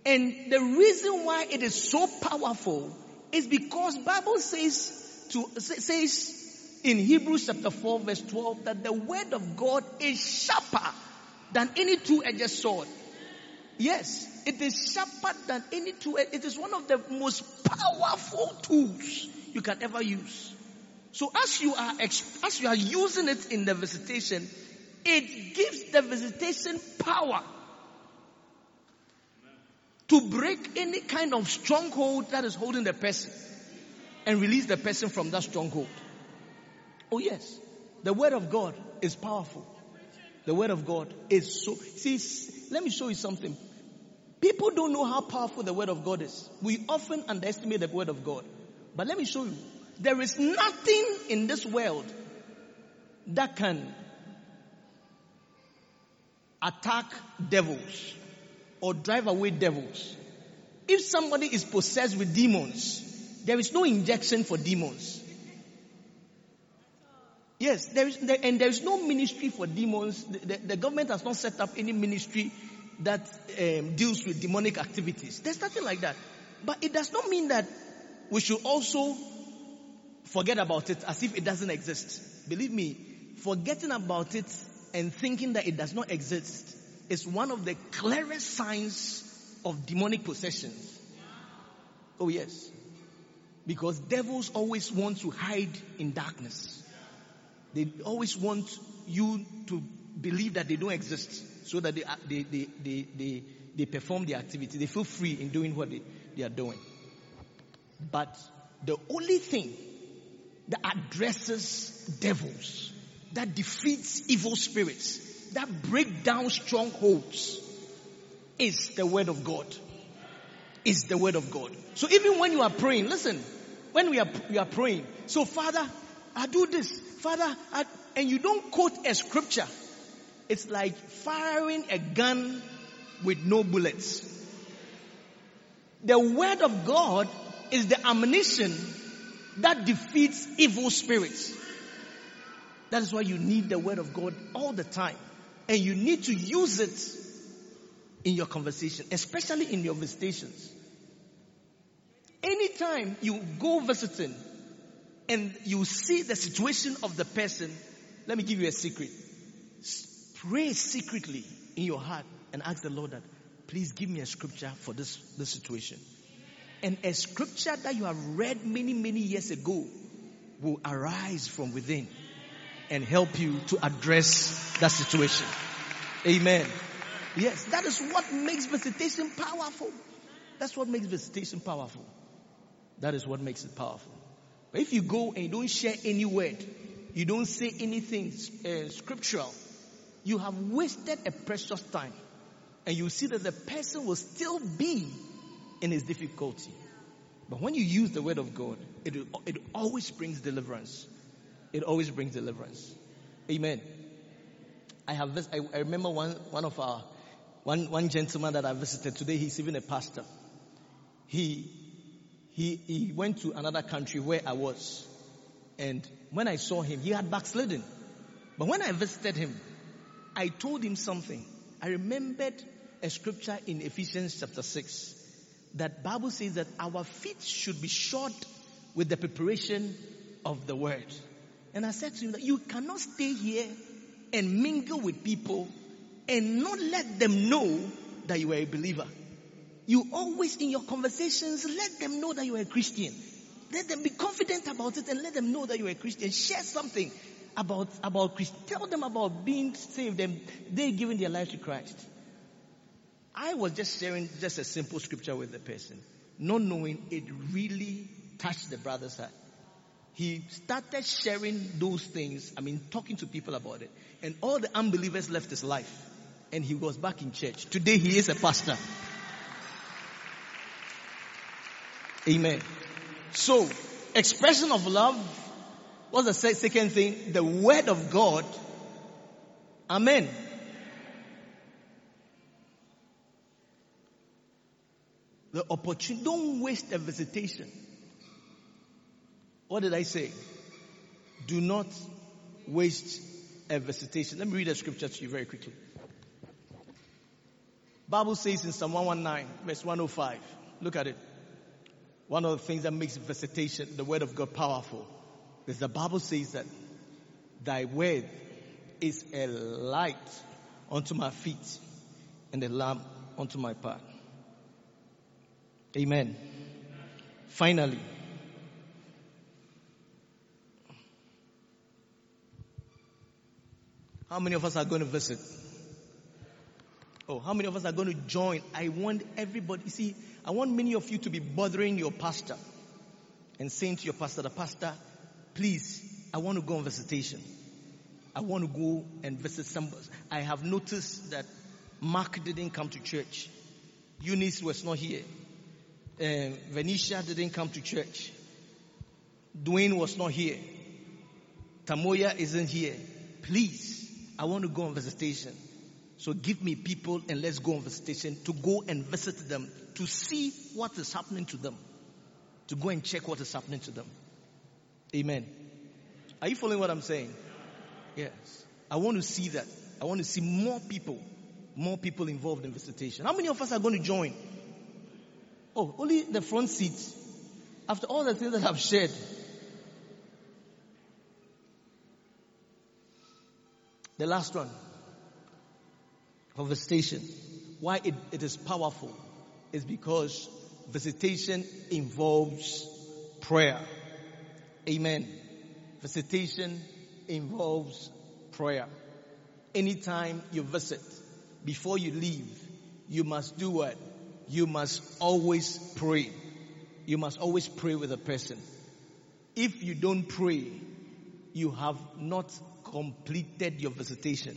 And the reason why it is so powerful is because Bible says to says in Hebrews chapter 4 verse 12 that the word of God is sharper than any two-edged sword. Yes, it is sharper than any two. It is one of the most powerful tools you can ever use. So as you are as you are using it in the visitation, it gives the visitation power to break any kind of stronghold that is holding the person and release the person from that stronghold. Oh yes, the word of God is powerful. The word of God is so, see, let me show you something. People don't know how powerful the word of God is. We often underestimate the word of God. But let me show you. There is nothing in this world that can attack devils or drive away devils. If somebody is possessed with demons, there is no injection for demons. Yes, there is, there, and there is no ministry for demons. The, the, the, government has not set up any ministry that um, deals with demonic activities. There's nothing like that. But it does not mean that we should also forget about it as if it doesn't exist. Believe me, forgetting about it and thinking that it does not exist is one of the clearest signs of demonic possessions. Oh yes. Because devils always want to hide in darkness. They always want you to believe that they don't exist so that they, uh, they, they, they, they, they perform the activity. They feel free in doing what they, they are doing. But the only thing that addresses devils, that defeats evil spirits, that break down strongholds is the word of God. Is the word of God. So even when you are praying, listen, when we are, we are praying, so Father, I do this, Father, I, and you don't quote a scripture. It's like firing a gun with no bullets. The word of God is the ammunition that defeats evil spirits. That is why you need the word of God all the time. And you need to use it in your conversation, especially in your visitations. Anytime you go visiting and you see the situation of the person, let me give you a secret. Pray secretly in your heart and ask the Lord that, please give me a scripture for this, this situation. And a scripture that you have read many, many years ago will arise from within and help you to address that situation. Amen. Yes, that is what makes visitation powerful. That's what makes visitation powerful. That is what makes it powerful. If you go and you don't share any word, you don't say anything uh, scriptural, you have wasted a precious time. And you see that the person will still be in his difficulty. But when you use the word of God, it, it always brings deliverance. It always brings deliverance. Amen. I have this, I, I remember one, one of our, one, one gentleman that I visited today, he's even a pastor. He, he, he went to another country where I was. And when I saw him, he had backslidden. But when I visited him, I told him something. I remembered a scripture in Ephesians chapter 6 that Bible says that our feet should be shod with the preparation of the word. And I said to him that you cannot stay here and mingle with people and not let them know that you are a believer. You always in your conversations let them know that you are a Christian. Let them be confident about it and let them know that you are a Christian. Share something about, about Christ. Tell them about being saved and they giving their life to Christ. I was just sharing just a simple scripture with the person, not knowing it really touched the brother's heart. He started sharing those things, I mean, talking to people about it. And all the unbelievers left his life. And he was back in church. Today he is a pastor. Amen. So, expression of love. What's the second thing? The word of God. Amen. the opportunity. Don't waste a visitation. What did I say? Do not waste a visitation. Let me read a scripture to you very quickly. Bible says in Psalm 119, verse 105. Look at it. One of the things that makes visitation, the word of God powerful, is the Bible says that thy word is a light unto my feet and a lamp unto my path. Amen. Finally, how many of us are going to visit? Oh, how many of us are going to join? I want everybody, see, I want many of you to be bothering your pastor and saying to your pastor, the pastor, please, I want to go on visitation. I want to go and visit somebody. I have noticed that Mark didn't come to church. Eunice was not here um, Venetia didn't come to church. Dwayne was not here. Tamoya isn't here. Please, I want to go on visitation. So give me people and let's go on visitation to go and visit them to see what is happening to them. To go and check what is happening to them. Amen. Are you following what I'm saying? Yes. I want to see that. I want to see more people, more people involved in visitation. How many of us are going to join? Oh, only the front seat. After all the things that I've shared. The last one. Visitation. Why it, it is powerful is because visitation involves prayer. Amen. Visitation involves prayer. Anytime you visit, before you leave, you must do what? you must always pray. You must always pray with a person. If you don't pray, you have not completed your visitation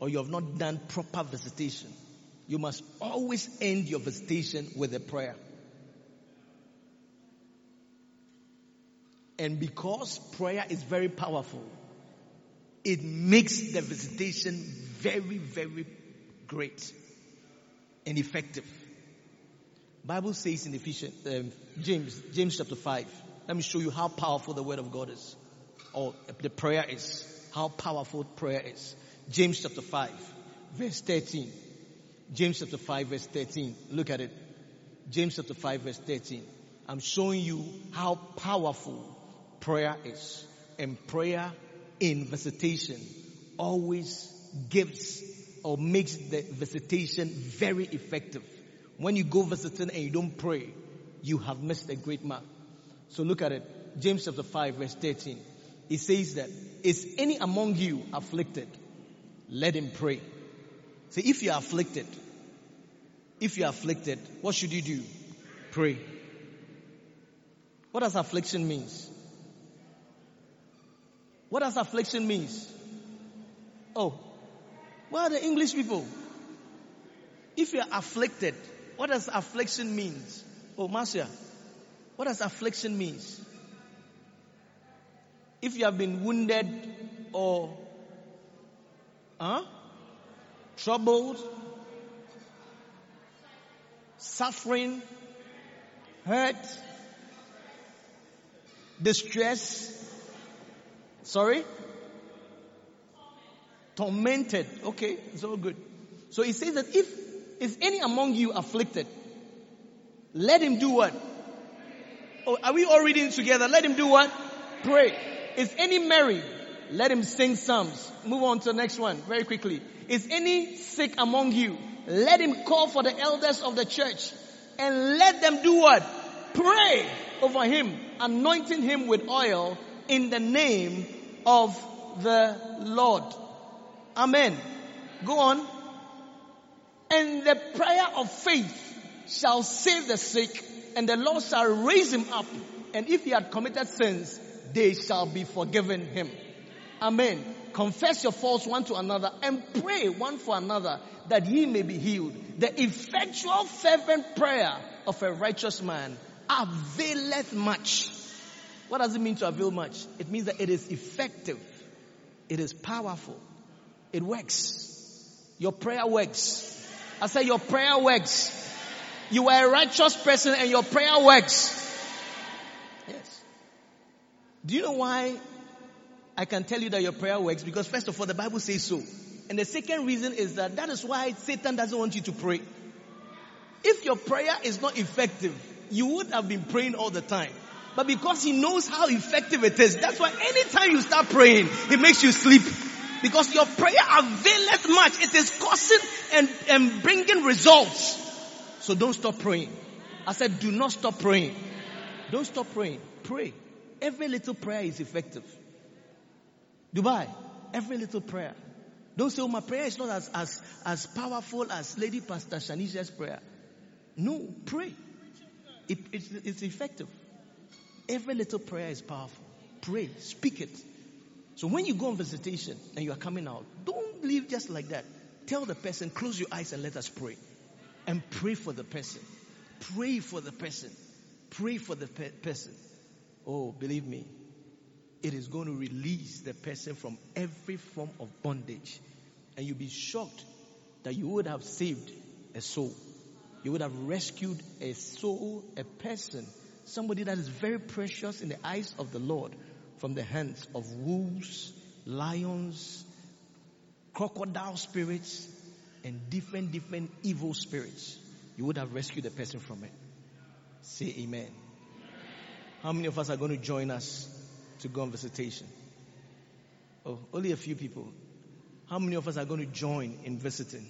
or you have not done proper visitation. You must always end your visitation with a prayer. And because prayer is very powerful, it makes the visitation very, very great and effective. Bible says in Ephesians, um, James, James chapter 5. Let me show you how powerful the word of God is. Or the prayer is. How powerful prayer is. James chapter 5, verse 13. James chapter 5, verse 13. Look at it. James chapter 5, verse 13. I'm showing you how powerful prayer is. And prayer in visitation always gives or makes the visitation very effective. When you go visiting and you don't pray, you have missed a great mark. So look at it. James chapter 5 verse 13. It says that, is any among you afflicted? Let him pray. So if you are afflicted, if you are afflicted, what should you do? Pray. What does affliction means? What does affliction means? Oh, where are the English people? If you are afflicted, what does affliction means? Oh, Marcia, what does affliction means? If you have been wounded or huh? troubled, suffering, hurt, distress, sorry, tormented. Okay, it's all good. So he says that if is any among you afflicted, let him do what? Oh, are we all reading together? Let him do what? Pray. Is any merry? Let him sing psalms. Move on to the next one very quickly. Is any sick among you? Let him call for the elders of the church and let them do what? Pray over him, anointing him with oil in the name of the Lord. Amen. Go on. And the prayer of faith shall save the sick and the Lord shall raise him up. And if he had committed sins, they shall be forgiven him. Amen. Confess your faults one to another and pray one for another that ye may be healed. The effectual fervent prayer of a righteous man availeth much. What does it mean to avail much? It means that it is effective. It is powerful. It works. Your prayer works. I say your prayer works. You are a righteous person and your prayer works. Yes. Do you know why I can tell you that your prayer works? Because first of all, the Bible says so. And the second reason is that that is why Satan doesn't want you to pray. If your prayer is not effective, you would have been praying all the time. But because he knows how effective it is, that's why anytime you start praying, it makes you sleep. Because your prayer availeth much. It is causing and, and bringing results. So don't stop praying. I said, do not stop praying. Don't stop praying. Pray. Every little prayer is effective. Dubai, every little prayer. Don't say, oh, my prayer is not as, as, as powerful as Lady Pastor Shanisha's prayer. No, pray. It, it's, it's effective. Every little prayer is powerful. Pray. Speak it. So when you go on visitation and you are coming out, don't leave just like that. Tell the person, close your eyes and let us pray. And pray for the person. Pray for the person. Pray for the pe- person. Oh, believe me, it is going to release the person from every form of bondage. And you'll be shocked that you would have saved a soul. You would have rescued a soul, a person, somebody that is very precious in the eyes of the Lord from the hands of wolves, lions, crocodile spirits, and different, different evil spirits. You would have rescued the person from it. Say amen. How many of us are going to join us to go on visitation? Oh, only a few people. How many of us are going to join in visiting?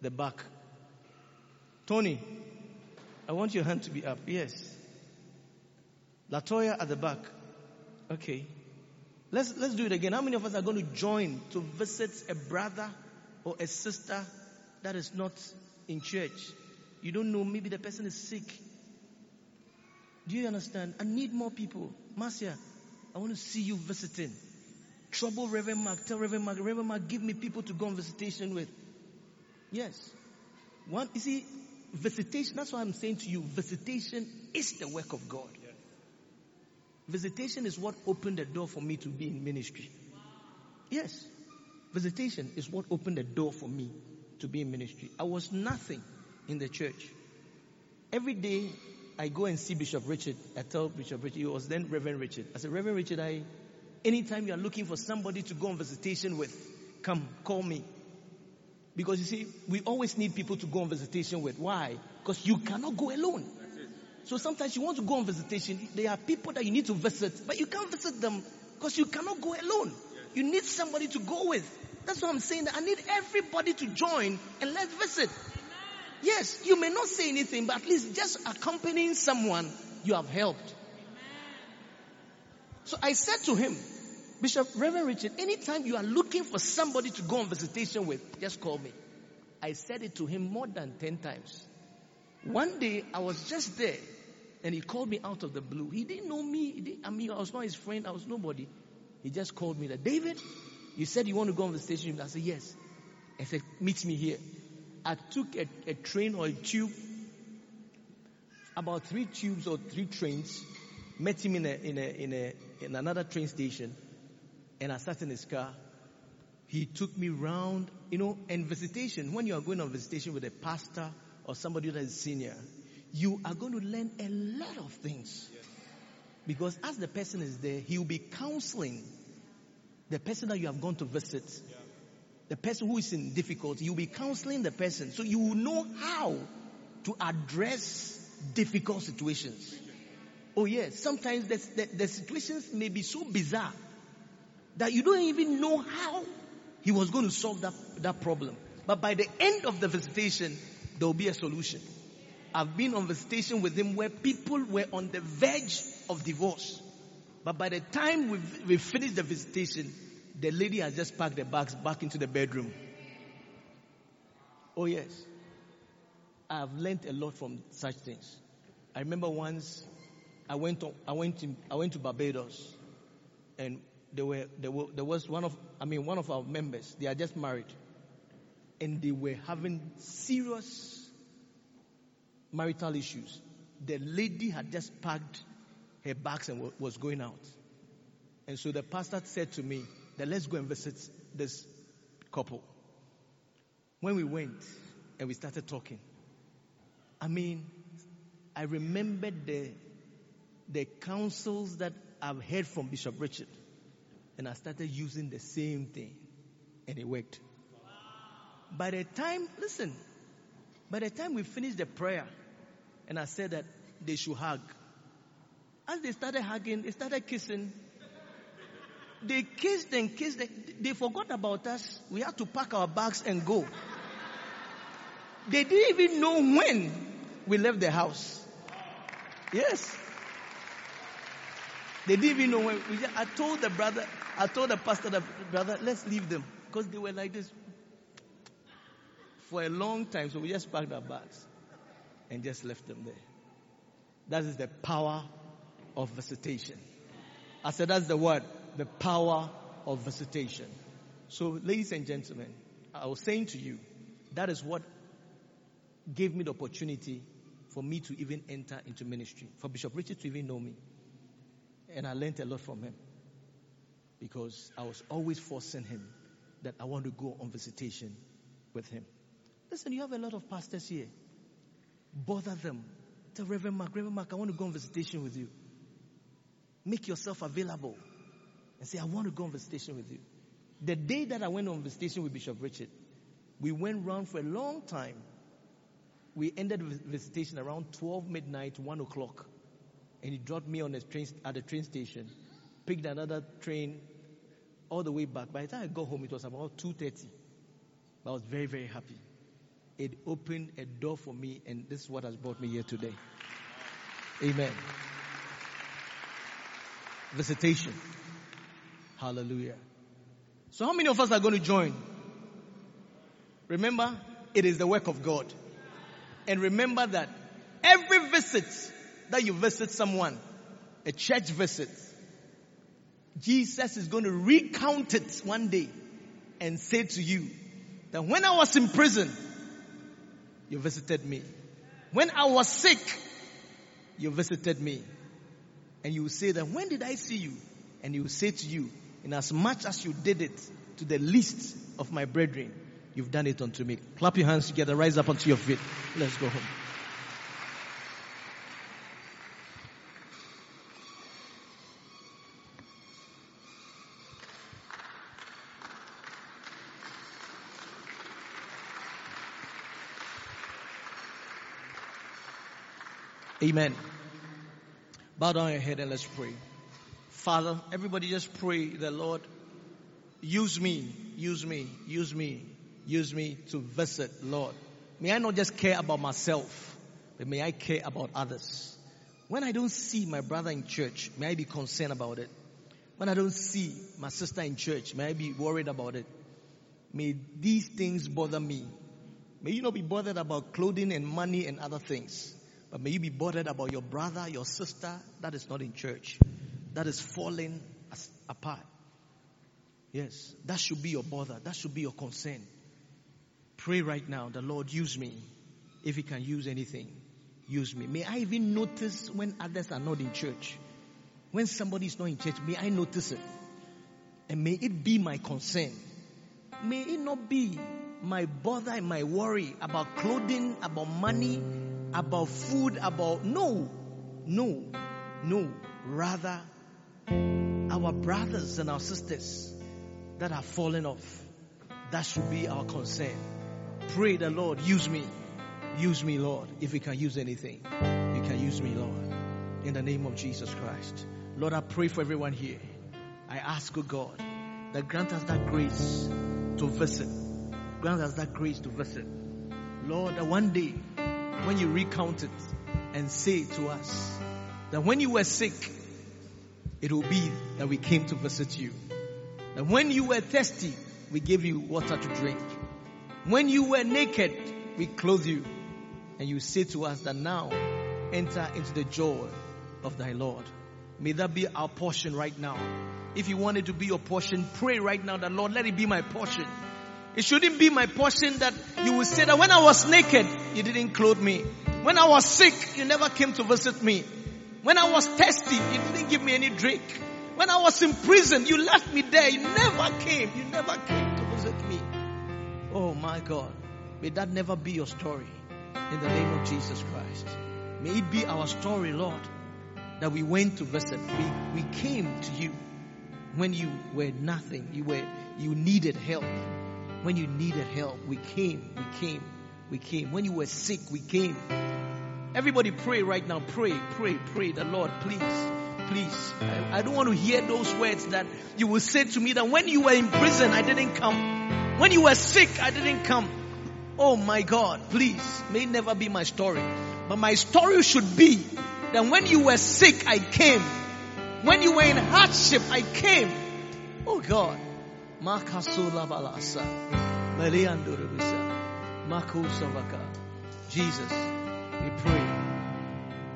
The back. Tony, I want your hand to be up. Yes. Latoya at the back. Okay. Let's, let's do it again. How many of us are going to join to visit a brother or a sister that is not in church? You don't know, maybe the person is sick. Do you understand? I need more people. Marcia, I want to see you visiting. Trouble Reverend Mark. Tell Reverend Mark, Reverend Mark, give me people to go on visitation with. Yes. One, you see, visitation, that's why I'm saying to you, visitation is the work of God. Visitation is what opened the door for me to be in ministry. Yes. Visitation is what opened the door for me to be in ministry. I was nothing in the church. Every day I go and see Bishop Richard. I tell Bishop Richard, he was then Reverend Richard. I said, Reverend Richard, I, anytime you are looking for somebody to go on visitation with, come, call me. Because you see, we always need people to go on visitation with. Why? Because you cannot go alone. So sometimes you want to go on visitation. There are people that you need to visit, but you can't visit them because you cannot go alone. You need somebody to go with. That's what I'm saying. I need everybody to join and let's visit. Yes, you may not say anything, but at least just accompanying someone you have helped. So I said to him, Bishop Reverend Richard, anytime you are looking for somebody to go on visitation with, just call me. I said it to him more than 10 times. One day I was just there and he called me out of the blue. He didn't know me. Didn't, I mean, I was not his friend. I was nobody. He just called me that, David, you said you want to go on visitation. I said, yes. I said, meet me here. I took a, a train or a tube, about three tubes or three trains, met him in a, in a, in a, in another train station, and I sat in his car. He took me round, you know, and visitation, when you are going on visitation with a pastor or somebody that is senior, you are going to learn a lot of things. Because as the person is there, he will be counseling the person that you have gone to visit. The person who is in difficulty, you'll be counseling the person. So you will know how to address difficult situations. Oh yes, sometimes the, the, the situations may be so bizarre that you don't even know how he was going to solve that, that problem. But by the end of the visitation, there will be a solution. I've been on visitation with him where people were on the verge of divorce. But by the time we we finished the visitation, the lady has just packed the bags back into the bedroom. Oh yes. I've learned a lot from such things. I remember once I went to, I went to, I went to Barbados and there were, there were, there was one of, I mean, one of our members, they are just married and they were having serious marital issues. The lady had just packed her bags and was going out. And so the pastor said to me that let's go and visit this couple. When we went and we started talking, I mean, I remembered the, the counsels that I've heard from Bishop Richard. And I started using the same thing. And it worked. By the time, listen, by the time we finished the prayer, and I said that they should hug. As they started hugging, they started kissing. They kissed and kissed. They forgot about us. We had to pack our bags and go. They didn't even know when we left the house. Yes. They didn't even know when. We just, I told the brother, I told the pastor, the brother, let's leave them. Because they were like this for a long time. So we just packed our bags and just left them there. That is the power of visitation. I said that's the word, the power of visitation. So ladies and gentlemen, I was saying to you, that is what gave me the opportunity for me to even enter into ministry, for Bishop Richard to even know me. And I learned a lot from him because I was always forcing him that I want to go on visitation with him. Listen, you have a lot of pastors here bother them. Tell Reverend Mark, Reverend Mark, I want to go on visitation with you. Make yourself available and say, I want to go on visitation with you. The day that I went on visitation with Bishop Richard, we went round for a long time. We ended visitation around 12 midnight, 1 o'clock. And he dropped me on the train, at the train station, picked another train all the way back. By the time I got home, it was about 2.30. I was very, very happy it opened a door for me, and this is what has brought me here today. Amen. Visitation. Hallelujah. So, how many of us are going to join? Remember, it is the work of God. And remember that every visit that you visit someone, a church visit, Jesus is going to recount it one day and say to you that when I was in prison, you visited me. When I was sick, you visited me. And you will say that, when did I see you? And he will say to you, in as much as you did it to the least of my brethren, you've done it unto me. Clap your hands together, rise up onto your feet. Let's go home. Amen. Bow down your head and let's pray. Father, everybody just pray the Lord, use me, use me, use me, use me to visit, Lord. May I not just care about myself, but may I care about others. When I don't see my brother in church, may I be concerned about it. When I don't see my sister in church, may I be worried about it. May these things bother me. May you not be bothered about clothing and money and other things, but may you be bothered about your brother, your sister that is not in church, that is falling apart. Yes, that should be your bother. That should be your concern. Pray right now, the Lord use me. If He can use anything, use me. May I even notice when others are not in church. When somebody is not in church, may I notice it. And may it be my concern. May it not be my bother and my worry about clothing, about money, about food, about no, no, no. Rather, our brothers and our sisters that are falling off. That should be our concern. Pray the Lord, use me. Use me, Lord. If you can use anything, you can use me, Lord. In the name of Jesus Christ. Lord, I pray for everyone here. I ask, oh God, that grant us that grace to visit. Grant us that grace to visit. Lord, that one day, when you recount it and say to us that when you were sick, it will be that we came to visit you. That when you were thirsty, we gave you water to drink. When you were naked, we clothed you. And you say to us that now enter into the joy of thy Lord. May that be our portion right now. If you want it to be your portion, pray right now that Lord, let it be my portion. It shouldn't be my portion that you will say that when I was naked, you didn't clothe me. When I was sick, you never came to visit me. When I was thirsty, you didn't give me any drink. When I was in prison, you left me there. You never came. You never came to visit me. Oh my God. May that never be your story. In the name of Jesus Christ. May it be our story, Lord, that we went to visit. We, we came to you when you were nothing. You were, you needed help. When you needed help, we came, we came, we came. When you were sick, we came. Everybody pray right now. Pray, pray, pray. The Lord, please, please. I, I don't want to hear those words that you will say to me that when you were in prison, I didn't come. When you were sick, I didn't come. Oh my God, please, may never be my story. But my story should be that when you were sick, I came. When you were in hardship, I came. Oh God. Jesus, we pray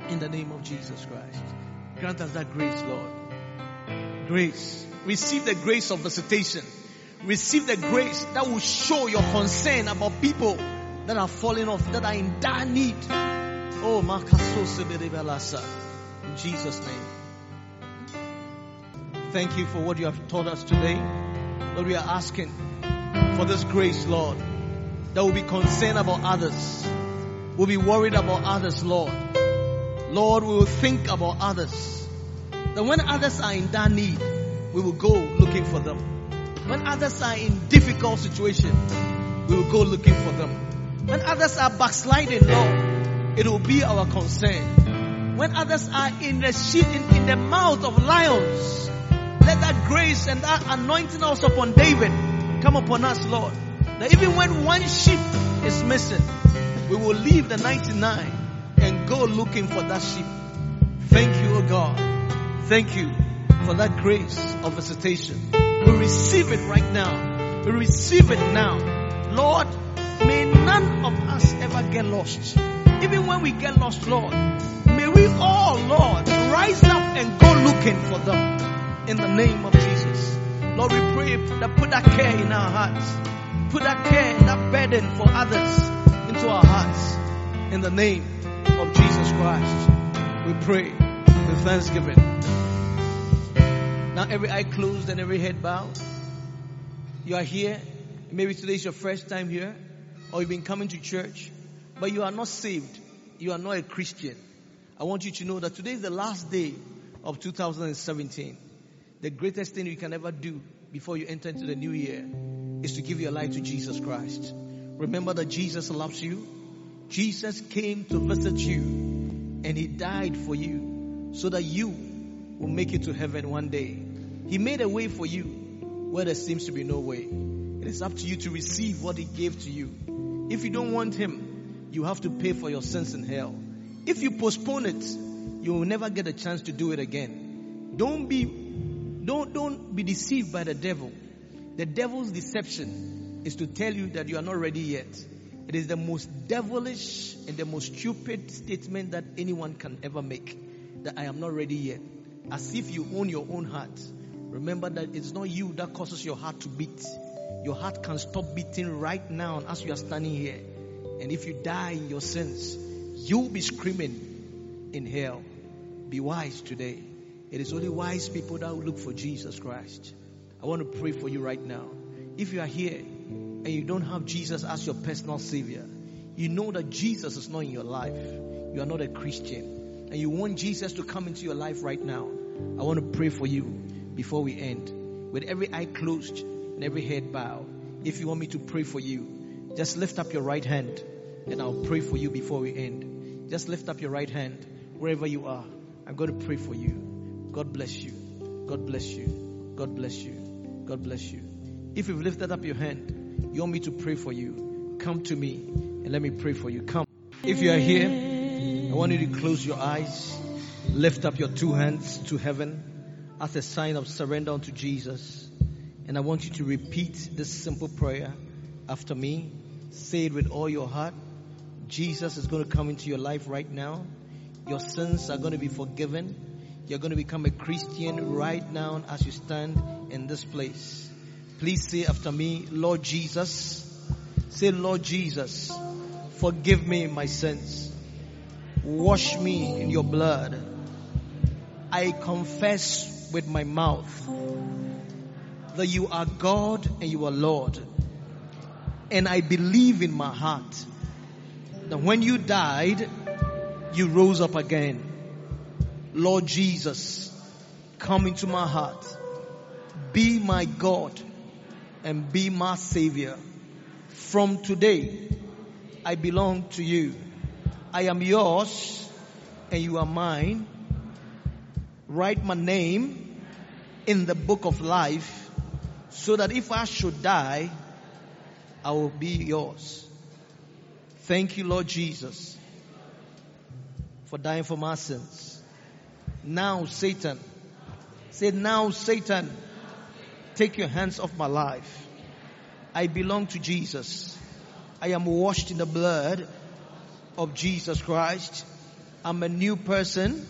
in the name of Jesus Christ. Grant us that grace, Lord. Grace. Receive the grace of visitation. Receive the grace that will show your concern about people that are falling off, that are in dire need. Oh, Makasosebelasa. In Jesus' name. Thank you for what you have taught us today. Lord, we are asking for this grace, Lord, that will be concerned about others. We'll be worried about others, Lord. Lord, we will think about others. That when others are in that need, we will go looking for them. When others are in difficult situations, we will go looking for them. When others are backsliding, Lord, it will be our concern. When others are in the in, in the mouth of lions, let that grace and that anointing also upon David come upon us, Lord. That even when one sheep is missing, we will leave the 99 and go looking for that sheep. Thank you, O God. Thank you for that grace of visitation. We receive it right now. We receive it now. Lord, may none of us ever get lost. Even when we get lost, Lord, may we all, Lord, rise up and go looking for them in the name of Jesus. Lord, we pray that put that care in our hearts. Put that care that burden for others into our hearts. In the name of Jesus Christ, we pray with thanksgiving. Now every eye closed and every head bowed. You are here. Maybe today is your first time here, or you've been coming to church, but you are not saved. You are not a Christian. I want you to know that today is the last day of 2017. The greatest thing you can ever do before you enter into the new year is to give your life to Jesus Christ. Remember that Jesus loves you. Jesus came to visit you and he died for you so that you will make it to heaven one day. He made a way for you where there seems to be no way. It is up to you to receive what He gave to you. If you don't want Him, you have to pay for your sins in hell. If you postpone it, you will never get a chance to do it again. Don't be, don't, don't be deceived by the devil. The devil's deception is to tell you that you are not ready yet. It is the most devilish and the most stupid statement that anyone can ever make. That I am not ready yet. As if you own your own heart. Remember that it's not you that causes your heart to beat. Your heart can stop beating right now as you are standing here. And if you die in your sins, you'll be screaming in hell. Be wise today. It is only wise people that will look for Jesus Christ. I want to pray for you right now. If you are here and you don't have Jesus as your personal savior, you know that Jesus is not in your life. You are not a Christian. And you want Jesus to come into your life right now. I want to pray for you before we end. With every eye closed and every head bowed. If you want me to pray for you, just lift up your right hand and I'll pray for you before we end. Just lift up your right hand wherever you are. I'm going to pray for you. God bless you. God bless you. God bless you. God bless you. If you've lifted up your hand, you want me to pray for you, come to me and let me pray for you. Come. If you are here, I want you to close your eyes, lift up your two hands to heaven as a sign of surrender unto Jesus. And I want you to repeat this simple prayer after me. Say it with all your heart. Jesus is going to come into your life right now. Your sins are going to be forgiven. You're going to become a Christian right now as you stand in this place. Please say after me, Lord Jesus. Say, Lord Jesus, forgive me my sins. Wash me in your blood. I confess with my mouth that you are God and you are Lord. And I believe in my heart that when you died, you rose up again. Lord Jesus, come into my heart. Be my God and be my Savior. From today, I belong to you. I am yours and you are mine. Write my name in the book of life so that if I should die, I will be yours. Thank you, Lord Jesus, for dying for my sins. Now, Satan, say, now, Satan, take your hands off my life. I belong to Jesus. I am washed in the blood of Jesus Christ. I'm a new person.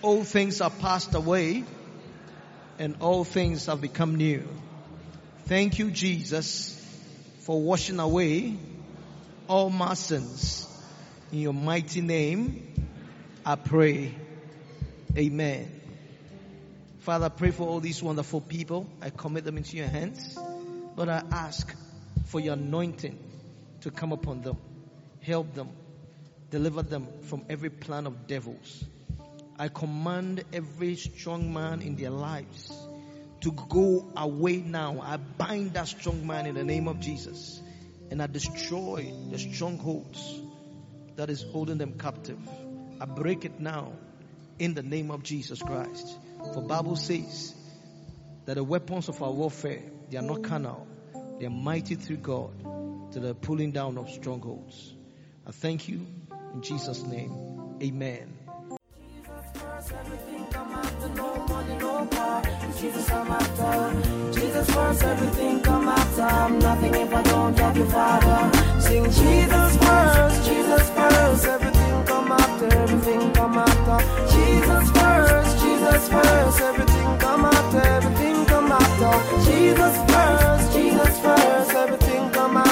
All things are passed away and all things have become new. Thank you, Jesus, for washing away all my sins. In your mighty name, I pray. Amen. Father, I pray for all these wonderful people. I commit them into your hands. Lord, I ask for your anointing to come upon them, help them, deliver them from every plan of devils. I command every strong man in their lives to go away now. I bind that strong man in the name of Jesus and I destroy the strongholds that is holding them captive. I break it now in the name of Jesus Christ. For Bible says that the weapons of our warfare, they are not carnal. They are mighty through God to the pulling down of strongholds. I thank you in Jesus' name. Amen. Jesus. Jesus first, everything come after. I'm nothing if I don't you, Father. Sing Jesus first, Jesus first. Everything come after, everything come after. Jesus first, everything come after, everything come after. Jesus first, Jesus first, everything come after.